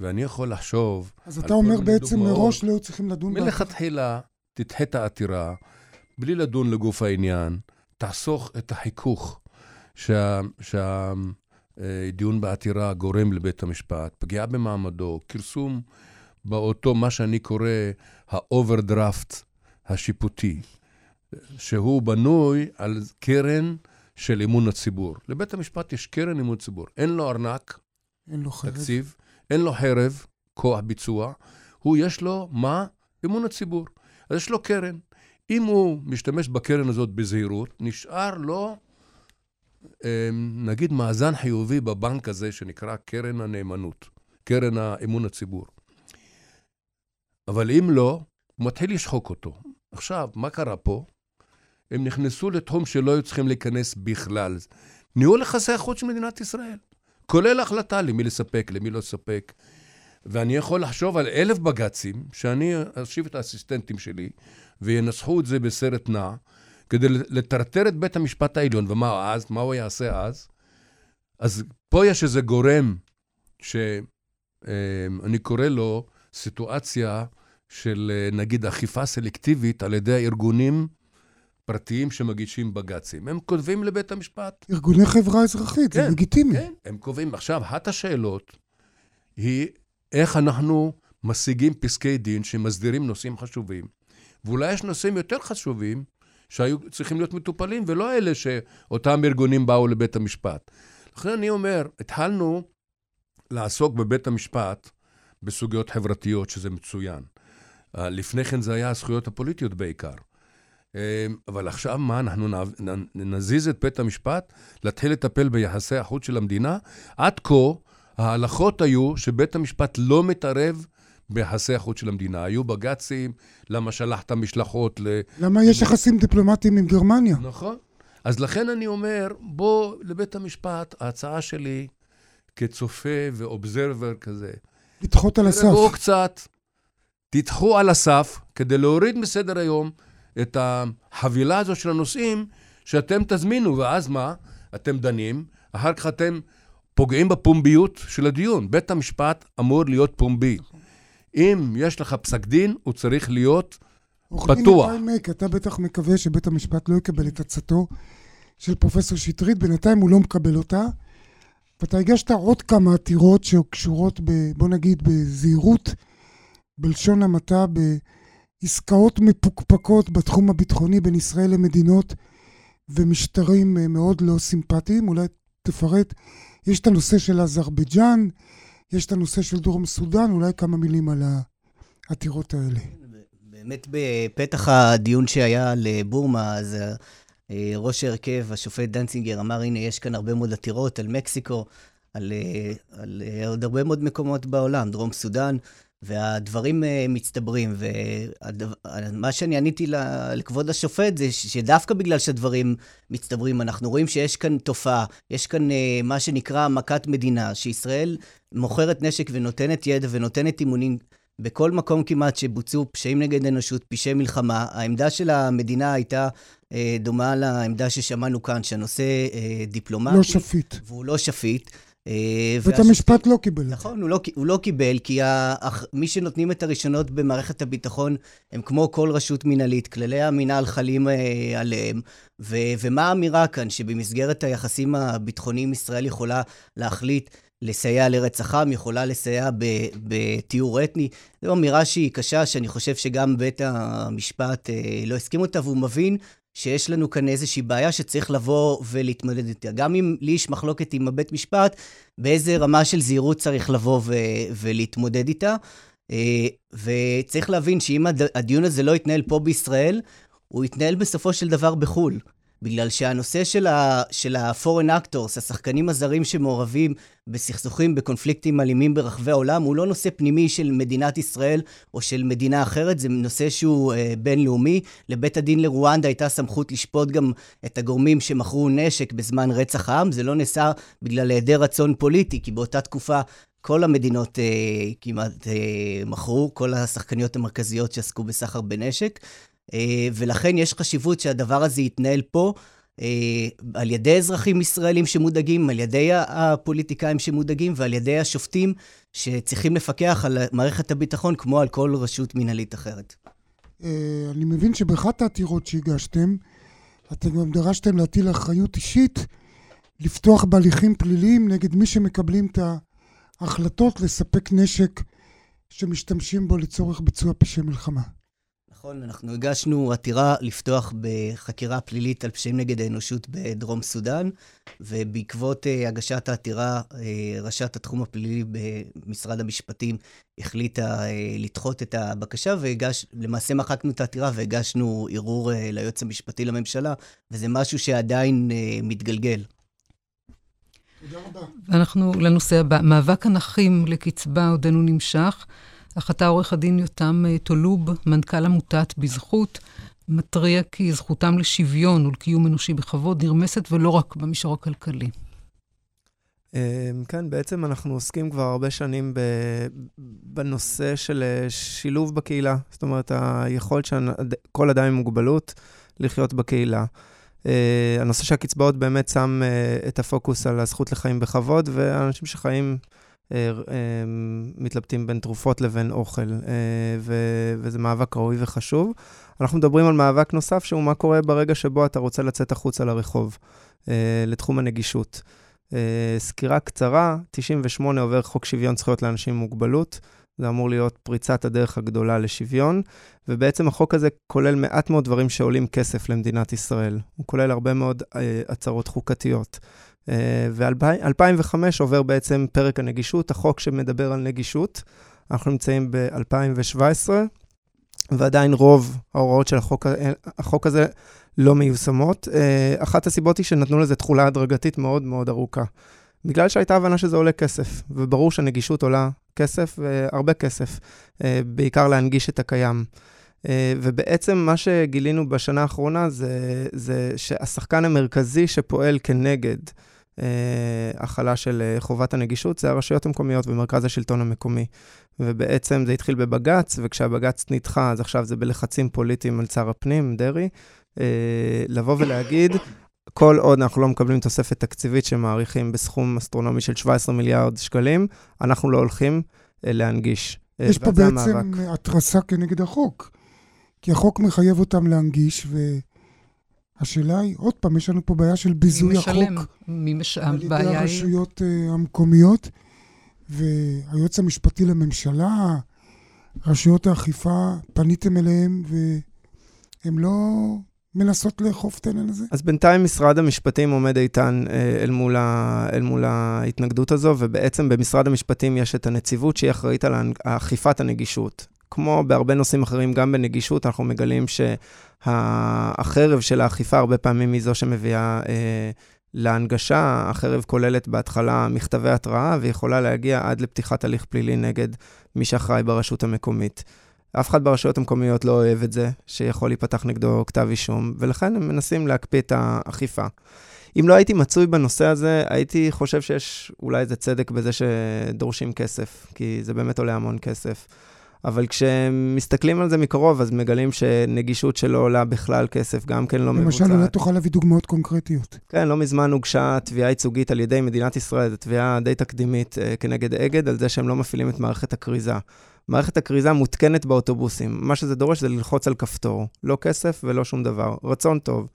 ואני יכול לחשוב... אז אתה אומר בעצם מראש לא היו צריכים לדון... מלכתחילה תדחה את העתירה, בלי לדון לגוף העניין, תחסוך את החיכוך שהדיון שה, בעתירה גורם לבית המשפט, פגיעה במעמדו, כרסום באותו, מה שאני קורא, האוברדרפט השיפוטי, שהוא בנוי על קרן של אמון הציבור. לבית המשפט יש קרן אמון ציבור. אין לו ארנק, אין לו חרב. תקציב, אין לו חרב, כוח ביצוע. הוא, יש לו, מה? אמון הציבור. אז יש לו קרן. אם הוא משתמש בקרן הזאת בזהירות, נשאר לו, אמ, נגיד, מאזן חיובי בבנק הזה שנקרא קרן הנאמנות, קרן האמון הציבור. אבל אם לא, הוא מתחיל לשחוק אותו. עכשיו, מה קרה פה? הם נכנסו לתחום שלא היו צריכים להיכנס בכלל. ניהול יחסי החוץ של מדינת ישראל, כולל החלטה למי לספק, למי לא לספק. ואני יכול לחשוב על אלף בג"צים, שאני אשיב את האסיסטנטים שלי, וינסחו את זה בסרט נע, כדי לטרטר את בית המשפט העליון. ומה אז? מה הוא יעשה אז? אז פה יש איזה גורם שאני אה, קורא לו סיטואציה של אה, נגיד אכיפה סלקטיבית על ידי הארגונים פרטיים שמגישים בג"צים. הם כותבים לבית המשפט. ארגוני חברה אזרחית, כן, זה לגיטימי. כן, הם קובעים. עכשיו, אחת השאלות היא איך אנחנו משיגים פסקי דין שמסדירים נושאים חשובים, ואולי יש נושאים יותר חשובים שהיו צריכים להיות מטופלים, ולא אלה שאותם ארגונים באו לבית המשפט. לכן אני אומר, התחלנו לעסוק בבית המשפט בסוגיות חברתיות, שזה מצוין. אה, לפני כן זה היה הזכויות הפוליטיות בעיקר. אה, אבל עכשיו מה, אנחנו נזיז את בית המשפט, להתחיל לטפל ביחסי החוץ של המדינה? עד כה, ההלכות היו שבית המשפט לא מתערב ביחסי החוץ של המדינה. היו בג"צים, למה שלחת משלחות ל... למה יש יחסים דיפלומטיים עם גרמניה? נכון. אז לכן אני אומר, בוא לבית המשפט, ההצעה שלי כצופה ואובזרבר כזה. לדחות על הסף. תרגעו קצת, תדחו על הסף כדי להוריד מסדר היום את החבילה הזו של הנושאים שאתם תזמינו, ואז מה? אתם דנים, אחר כך אתם פוגעים בפומביות של הדיון. בית המשפט אמור להיות פומבי. אם יש לך פסק דין, הוא צריך להיות פתוח. מק, אתה בטח מקווה שבית המשפט לא יקבל את עצתו של פרופסור שטרית, בינתיים הוא לא מקבל אותה. ואתה הגשת עוד כמה עתירות שקשורות, ב, בוא נגיד, בזהירות, בלשון המעטה, בעסקאות מפוקפקות בתחום הביטחוני בין ישראל למדינות ומשטרים אה, מאוד לא סימפטיים. אולי תפרט. יש את הנושא של אזרבייג'אן, יש את הנושא של דרום סודאן, אולי כמה מילים על העתירות האלה. באמת בפתח הדיון שהיה לבורמה, אז אה, ראש ההרכב, השופט דנצינגר, אמר, הנה, יש כאן הרבה מאוד עתירות על מקסיקו, על, אה, על, על עוד הרבה מאוד מקומות בעולם, דרום סודאן, והדברים מצטברים. ומה שאני עניתי לכבוד השופט זה שדווקא בגלל שהדברים מצטברים, אנחנו רואים שיש כאן תופעה, יש כאן מה שנקרא מכת מדינה, שישראל מוכרת נשק ונותנת ידע ונותנת אימונים. בכל מקום כמעט שבוצעו פשעים נגד אנושות, פשעי מלחמה, העמדה של המדינה הייתה אה, דומה לעמדה ששמענו כאן, שהנושא אה, דיפלומטי. לא שפיט. והוא לא שפיט. אה, בית המשפט לא קיבל. נכון, הוא לא, הוא לא קיבל, כי ה, מי שנותנים את הרישיונות במערכת הביטחון הם כמו כל רשות מינהלית, כללי המינהל חלים אה, עליהם. ו, ומה האמירה כאן? שבמסגרת היחסים הביטחוניים ישראל יכולה להחליט לסייע לרצח עם, יכולה לסייע בטיהור אתני. זו אמירה שהיא קשה, שאני חושב שגם בית המשפט אה, לא הסכים אותה, והוא מבין שיש לנו כאן איזושהי בעיה שצריך לבוא ולהתמודד איתה. גם אם לי יש מחלוקת עם הבית משפט, באיזה רמה של זהירות צריך לבוא ו- ולהתמודד איתה. אה, וצריך להבין שאם הדיון הזה לא יתנהל פה בישראל, הוא יתנהל בסופו של דבר בחו"ל. בגלל שהנושא של, ה, של ה-foreign actors, השחקנים הזרים שמעורבים בסכסוכים, בקונפליקטים אלימים ברחבי העולם, הוא לא נושא פנימי של מדינת ישראל או של מדינה אחרת, זה נושא שהוא אה, בינלאומי. לבית הדין לרואנדה הייתה סמכות לשפוט גם את הגורמים שמכרו נשק בזמן רצח העם, זה לא נעשה בגלל היעדר רצון פוליטי, כי באותה תקופה כל המדינות אה, כמעט אה, מכרו, כל השחקניות המרכזיות שעסקו בסחר בנשק, ולכן יש חשיבות שהדבר הזה יתנהל פה. אה, על ידי אזרחים ישראלים שמודאגים, על ידי הפוליטיקאים שמודאגים ועל ידי השופטים שצריכים לפקח על מערכת הביטחון כמו על כל רשות מנהלית אחרת. אה, אני מבין שבאחת העתירות שהגשתם, אתם גם דרשתם להטיל אחריות אישית, לפתוח בהליכים פליליים נגד מי שמקבלים את ההחלטות לספק נשק שמשתמשים בו לצורך ביצוע פשעי מלחמה. נכון, אנחנו הגשנו עתירה לפתוח בחקירה פלילית על פשעים נגד האנושות בדרום סודאן, ובעקבות uh, הגשת העתירה, uh, ראשת התחום הפלילי במשרד המשפטים החליטה uh, לדחות את הבקשה, ולמעשה מחקנו את העתירה והגשנו ערעור uh, ליועץ המשפטי לממשלה, וזה משהו שעדיין uh, מתגלגל. תודה רבה. ואנחנו לנושא הבא. מאבק הנכים לקצבה עודנו נמשך. אתה עורך הדין יותם אה, טולוב, מנכ"ל עמותת בזכות, מתריע כי זכותם לשוויון ולקיום אנושי בכבוד נרמסת ולא רק במישור הכלכלי. אה, כן, בעצם אנחנו עוסקים כבר הרבה שנים בנושא של אה, שילוב בקהילה. זאת אומרת, היכולת של כל אדם עם מוגבלות לחיות בקהילה. הנושא של הקצבאות באמת שם את הפוקוס על הזכות לחיים בכבוד, ואנשים שחיים מתלבטים בין תרופות לבין אוכל, אה, וזה מאבק ראוי וחשוב. אנחנו מדברים על מאבק נוסף, שהוא מה קורה ברגע שבו אתה רוצה לצאת החוצה לרחוב, לתחום הנגישות. סקירה קצרה, 98 עובר חוק שוויון זכויות לאנשים עם מוגבלות. זה אמור להיות פריצת הדרך הגדולה לשוויון, ובעצם החוק הזה כולל מעט מאוד דברים שעולים כסף למדינת ישראל. הוא כולל הרבה מאוד אה, הצהרות חוקתיות. ו-2005 עובר בעצם פרק הנגישות, החוק שמדבר על נגישות. אנחנו נמצאים ב-2017, ועדיין רוב ההוראות של החוק, החוק הזה לא מיושמות. אה, אחת הסיבות היא שנתנו לזה תחולה הדרגתית מאוד מאוד ארוכה. בגלל שהייתה הבנה שזה עולה כסף, וברור שנגישות עולה כסף, והרבה כסף, אה, בעיקר להנגיש את הקיים. אה, ובעצם מה שגילינו בשנה האחרונה זה, זה שהשחקן המרכזי שפועל כנגד אה, החלה של אה, חובת הנגישות, זה הרשויות המקומיות ומרכז השלטון המקומי. ובעצם זה התחיל בבג"ץ, וכשהבג"ץ נדחה, אז עכשיו זה בלחצים פוליטיים על שר הפנים, דרעי, אה, לבוא ולהגיד, כל עוד אנחנו לא מקבלים תוספת תקציבית שמעריכים בסכום אסטרונומי של 17 מיליארד שקלים, אנחנו לא הולכים להנגיש. יש פה בעצם התרסה כנגד החוק, כי החוק מחייב אותם להנגיש, ו... השאלה היא, עוד פעם, יש לנו פה בעיה של ביזוי החוק. מי משלם? מי משלם? הבעיה היא... על ידי הרשויות uh, המקומיות, והיועץ המשפטי לממשלה, רשויות האכיפה, פניתם אליהם, והם לא מנסות לאכוף את העניין הזה? אז בינתיים משרד המשפטים עומד איתן אה, אל מול, ה, אל מול ההתנגדות הזו, ובעצם במשרד המשפטים יש את הנציבות שהיא אחראית על אכיפת הנגישות. כמו בהרבה נושאים אחרים, גם בנגישות, אנחנו מגלים שהחרב של האכיפה הרבה פעמים היא זו שמביאה אה, להנגשה. החרב כוללת בהתחלה מכתבי התראה, ויכולה להגיע עד לפתיחת הליך פלילי נגד מי שאחראי ברשות המקומית. אף אחד ברשויות המקומיות לא אוהב את זה, שיכול להיפתח נגדו כתב אישום, ולכן הם מנסים להקפיא את האכיפה. אם לא הייתי מצוי בנושא הזה, הייתי חושב שיש אולי איזה צדק בזה שדורשים כסף, כי זה באמת עולה המון כסף. אבל כשמסתכלים על זה מקרוב, אז מגלים שנגישות שלא עולה בכלל כסף, גם כן לא מבוצעת. למשל, אולי תוכל להביא דוגמאות קונקרטיות. כן, לא מזמן הוגשה תביעה ייצוגית על ידי מדינת ישראל, זו תביעה די תקדימית uh, כנגד אגד, על זה שהם לא מפעילים את מערכת הכריזה. מערכת הכריזה מותקנת באוטובוסים. מה שזה דורש זה ללחוץ על כפתור. לא כסף ולא שום דבר. רצון טוב.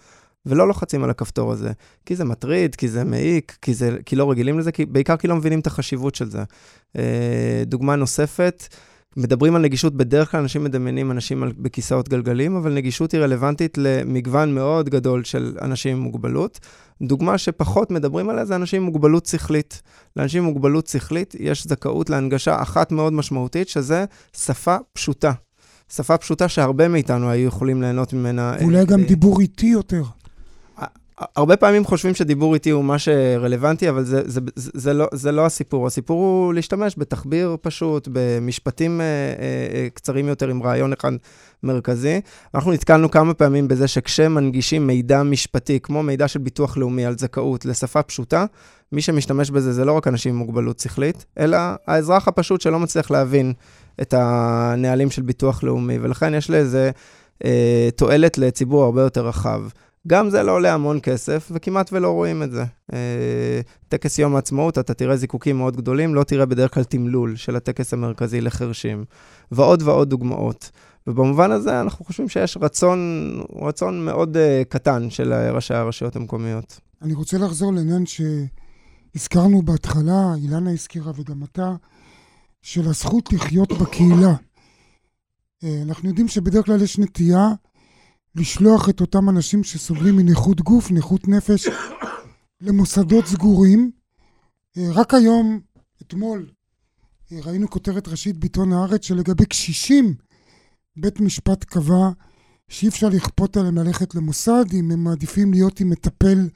ולא לוחצים על הכפתור הזה, כי זה מטריד, כי זה מעיק, כי, זה, כי לא רגילים לזה, כי, בעיקר כי לא מבינים את החשיבות של זה. אה, דוגמה נוספת, מדברים על נגישות, בדרך כלל אנשים מדמיינים אנשים על, בכיסאות גלגלים, אבל נגישות היא רלוונטית למגוון מאוד גדול של אנשים עם מוגבלות. דוגמה שפחות מדברים עליה זה אנשים עם מוגבלות שכלית. לאנשים עם מוגבלות שכלית יש זכאות להנגשה אחת מאוד משמעותית, שזה שפה פשוטה. שפה פשוטה שהרבה מאיתנו היו יכולים ליהנות ממנה. ואולי גם דיבור איטי יותר. הרבה פעמים חושבים שדיבור איתי הוא מה שרלוונטי, אבל זה, זה, זה, זה, לא, זה לא הסיפור. הסיפור הוא להשתמש בתחביר פשוט, במשפטים אה, אה, קצרים יותר עם רעיון אחד מרכזי. אנחנו נתקלנו כמה פעמים בזה שכשמנגישים מידע משפטי, כמו מידע של ביטוח לאומי על זכאות לשפה פשוטה, מי שמשתמש בזה זה לא רק אנשים עם מוגבלות שכלית, אלא האזרח הפשוט שלא מצליח להבין את הנהלים של ביטוח לאומי, ולכן יש לזה אה, תועלת לציבור הרבה יותר רחב. גם זה לא עולה המון כסף, וכמעט ולא רואים את זה. אה, טקס יום העצמאות, אתה תראה זיקוקים מאוד גדולים, לא תראה בדרך כלל תמלול של הטקס המרכזי לחרשים, ועוד ועוד דוגמאות. ובמובן הזה אנחנו חושבים שיש רצון, רצון מאוד uh, קטן של ראשי הרשויות המקומיות. אני רוצה לחזור לעניין שהזכרנו בהתחלה, אילנה הזכירה וגם אתה, של הזכות לחיות בקהילה. Uh, אנחנו יודעים שבדרך כלל יש נטייה לשלוח את אותם אנשים שסובלים מנכות גוף, נכות נפש, למוסדות סגורים. Uh, רק היום, אתמול, ראינו כותרת ראשית בעיתון הארץ שלגבי קשישים בית משפט קבע שאי אפשר לכפות עליהם ללכת למוסד אם הם מעדיפים להיות עם מטפל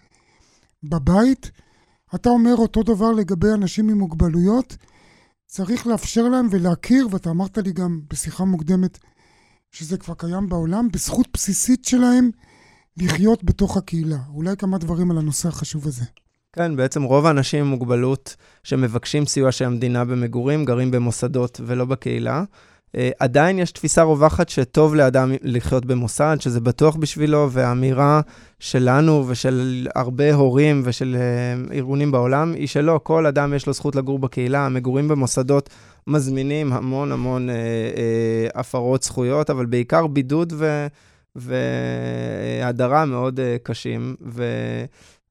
בבית. אתה אומר אותו דבר לגבי אנשים עם מוגבלויות, צריך לאפשר להם ולהכיר, ואתה אמרת לי גם בשיחה מוקדמת שזה כבר קיים בעולם, בזכות בסיסית שלהם לחיות בתוך הקהילה. אולי כמה דברים על הנושא החשוב הזה. כן, בעצם רוב האנשים עם מוגבלות שמבקשים סיוע של המדינה במגורים גרים במוסדות ולא בקהילה. אה, עדיין יש תפיסה רווחת שטוב לאדם לחיות במוסד, שזה בטוח בשבילו, והאמירה שלנו ושל הרבה הורים ושל uh, ארגונים בעולם היא שלא, כל אדם יש לו זכות לגור בקהילה, המגורים במוסדות מזמינים המון המון uh, uh, הפרות זכויות, אבל בעיקר בידוד ו... והדרה מאוד uh, קשים,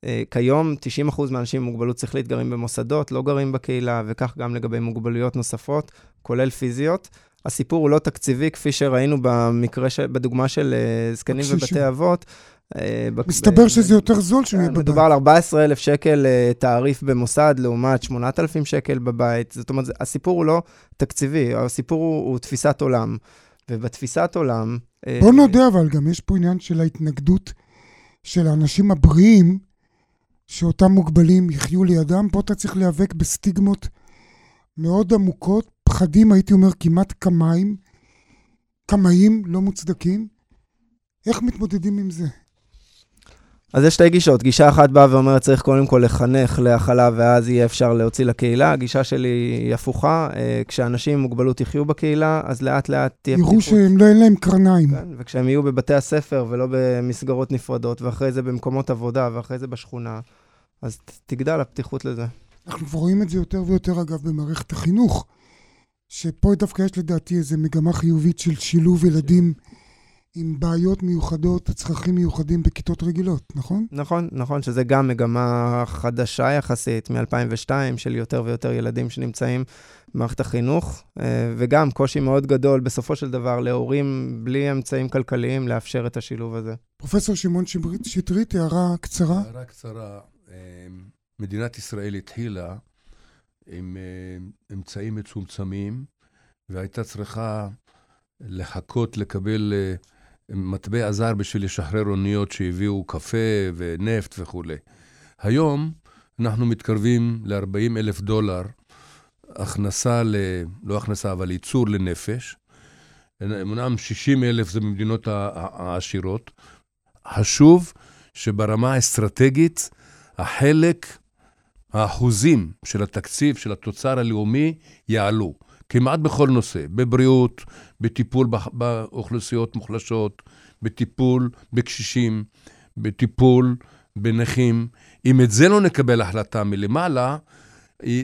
וכיום 90% מהאנשים עם מוגבלות שכלית גרים במוסדות, לא גרים בקהילה, וכך גם לגבי מוגבלויות נוספות, כולל פיזיות. הסיפור הוא לא תקציבי, כפי שראינו במקרה, ש... בדוגמה של uh, זקנים ובתי אבות. אה, מסתבר שזה יותר זול שהוא יהיה בבית. מדובר על 14,000 שקל uh, תעריף במוסד, לעומת 8,000 שקל בבית. זאת אומרת, הסיפור הוא לא תקציבי, הסיפור הוא, הוא תפיסת עולם. ובתפיסת עולם... בוא נודה, אבל גם יש פה עניין של ההתנגדות של האנשים הבריאים, שאותם מוגבלים יחיו לידם. פה אתה צריך להיאבק בסטיגמות מאוד עמוקות, פחדים, הייתי אומר, כמעט קמיים, קמאים לא מוצדקים. איך מתמודדים עם זה? אז יש שתי גישות. גישה אחת באה ואומרת, צריך קודם כל לחנך להכלה, ואז יהיה אפשר להוציא לקהילה. הגישה שלי היא הפוכה. אה, כשאנשים עם מוגבלות יחיו בקהילה, אז לאט לאט תהיה פתיחות. יראו שהם לא, אין להם קרניים. כן, וכשהם יהיו בבתי הספר ולא במסגרות נפרדות, ואחרי זה במקומות עבודה, ואחרי זה בשכונה, אז תגדל הפתיחות לזה. אנחנו רואים את זה יותר ויותר, אגב, במערכת החינוך. שפה דווקא יש לדעתי איזו מגמה חיובית של שילוב ילדים עם בעיות מיוחדות, צרכים מיוחדים בכיתות רגילות, נכון? נכון, נכון, שזה גם מגמה חדשה יחסית מ-2002, של יותר ויותר ילדים שנמצאים במערכת החינוך, אה, וגם קושי מאוד גדול בסופו של דבר להורים בלי אמצעים כלכליים לאפשר את השילוב הזה. פרופסור שמעון שטרית, הערה קצרה. הערה קצרה. אה, מדינת ישראל התחילה עם uh, אמצעים מצומצמים, והייתה צריכה לחכות לקבל uh, מטבע זר בשביל לשחרר אוניות שהביאו קפה ונפט וכולי. היום אנחנו מתקרבים ל-40 אלף דולר הכנסה, ל... לא הכנסה, אבל ייצור לנפש. אמנם 60 אלף זה במדינות העשירות. חשוב שברמה האסטרטגית, החלק האחוזים של התקציב, של התוצר הלאומי, יעלו. כמעט בכל נושא, בבריאות, בטיפול באוכלוסיות מוחלשות, בטיפול בקשישים, בטיפול בנכים. אם את זה לא נקבל החלטה מלמעלה,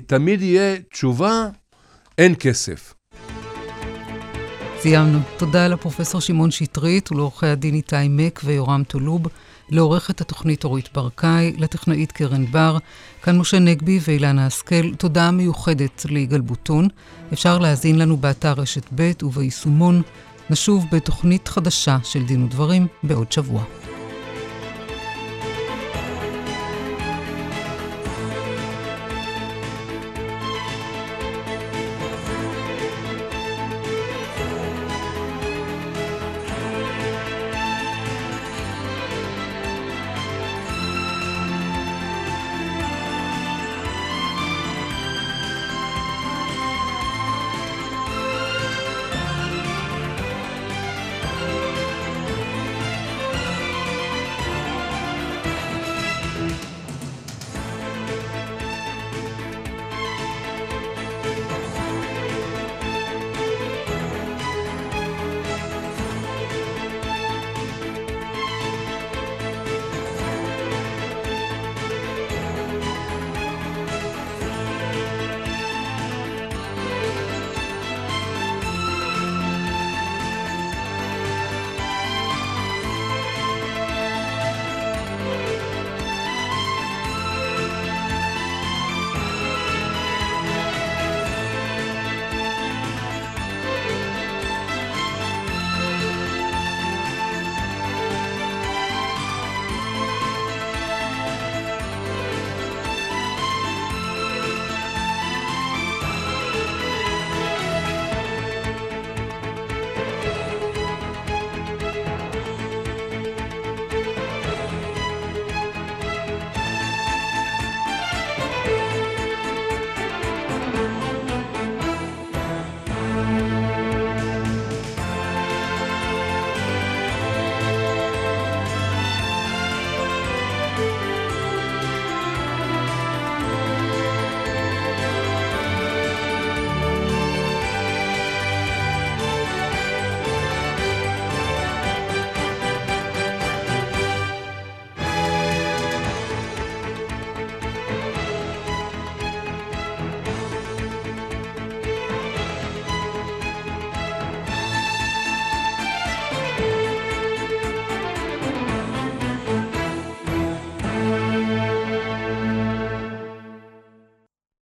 תמיד יהיה תשובה, אין כסף. סיימנו. תודה לפרופסור שמעון שטרית ולעורכי הדין איתי מק ויורם טולוב. לעורכת התוכנית אורית ברקאי, לטכנאית קרן בר, כאן משה נגבי ואילנה השכל. תודה מיוחדת ליגאל בוטון. אפשר להאזין לנו באתר רשת ב' וביישומון. נשוב בתוכנית חדשה של דין ודברים בעוד שבוע.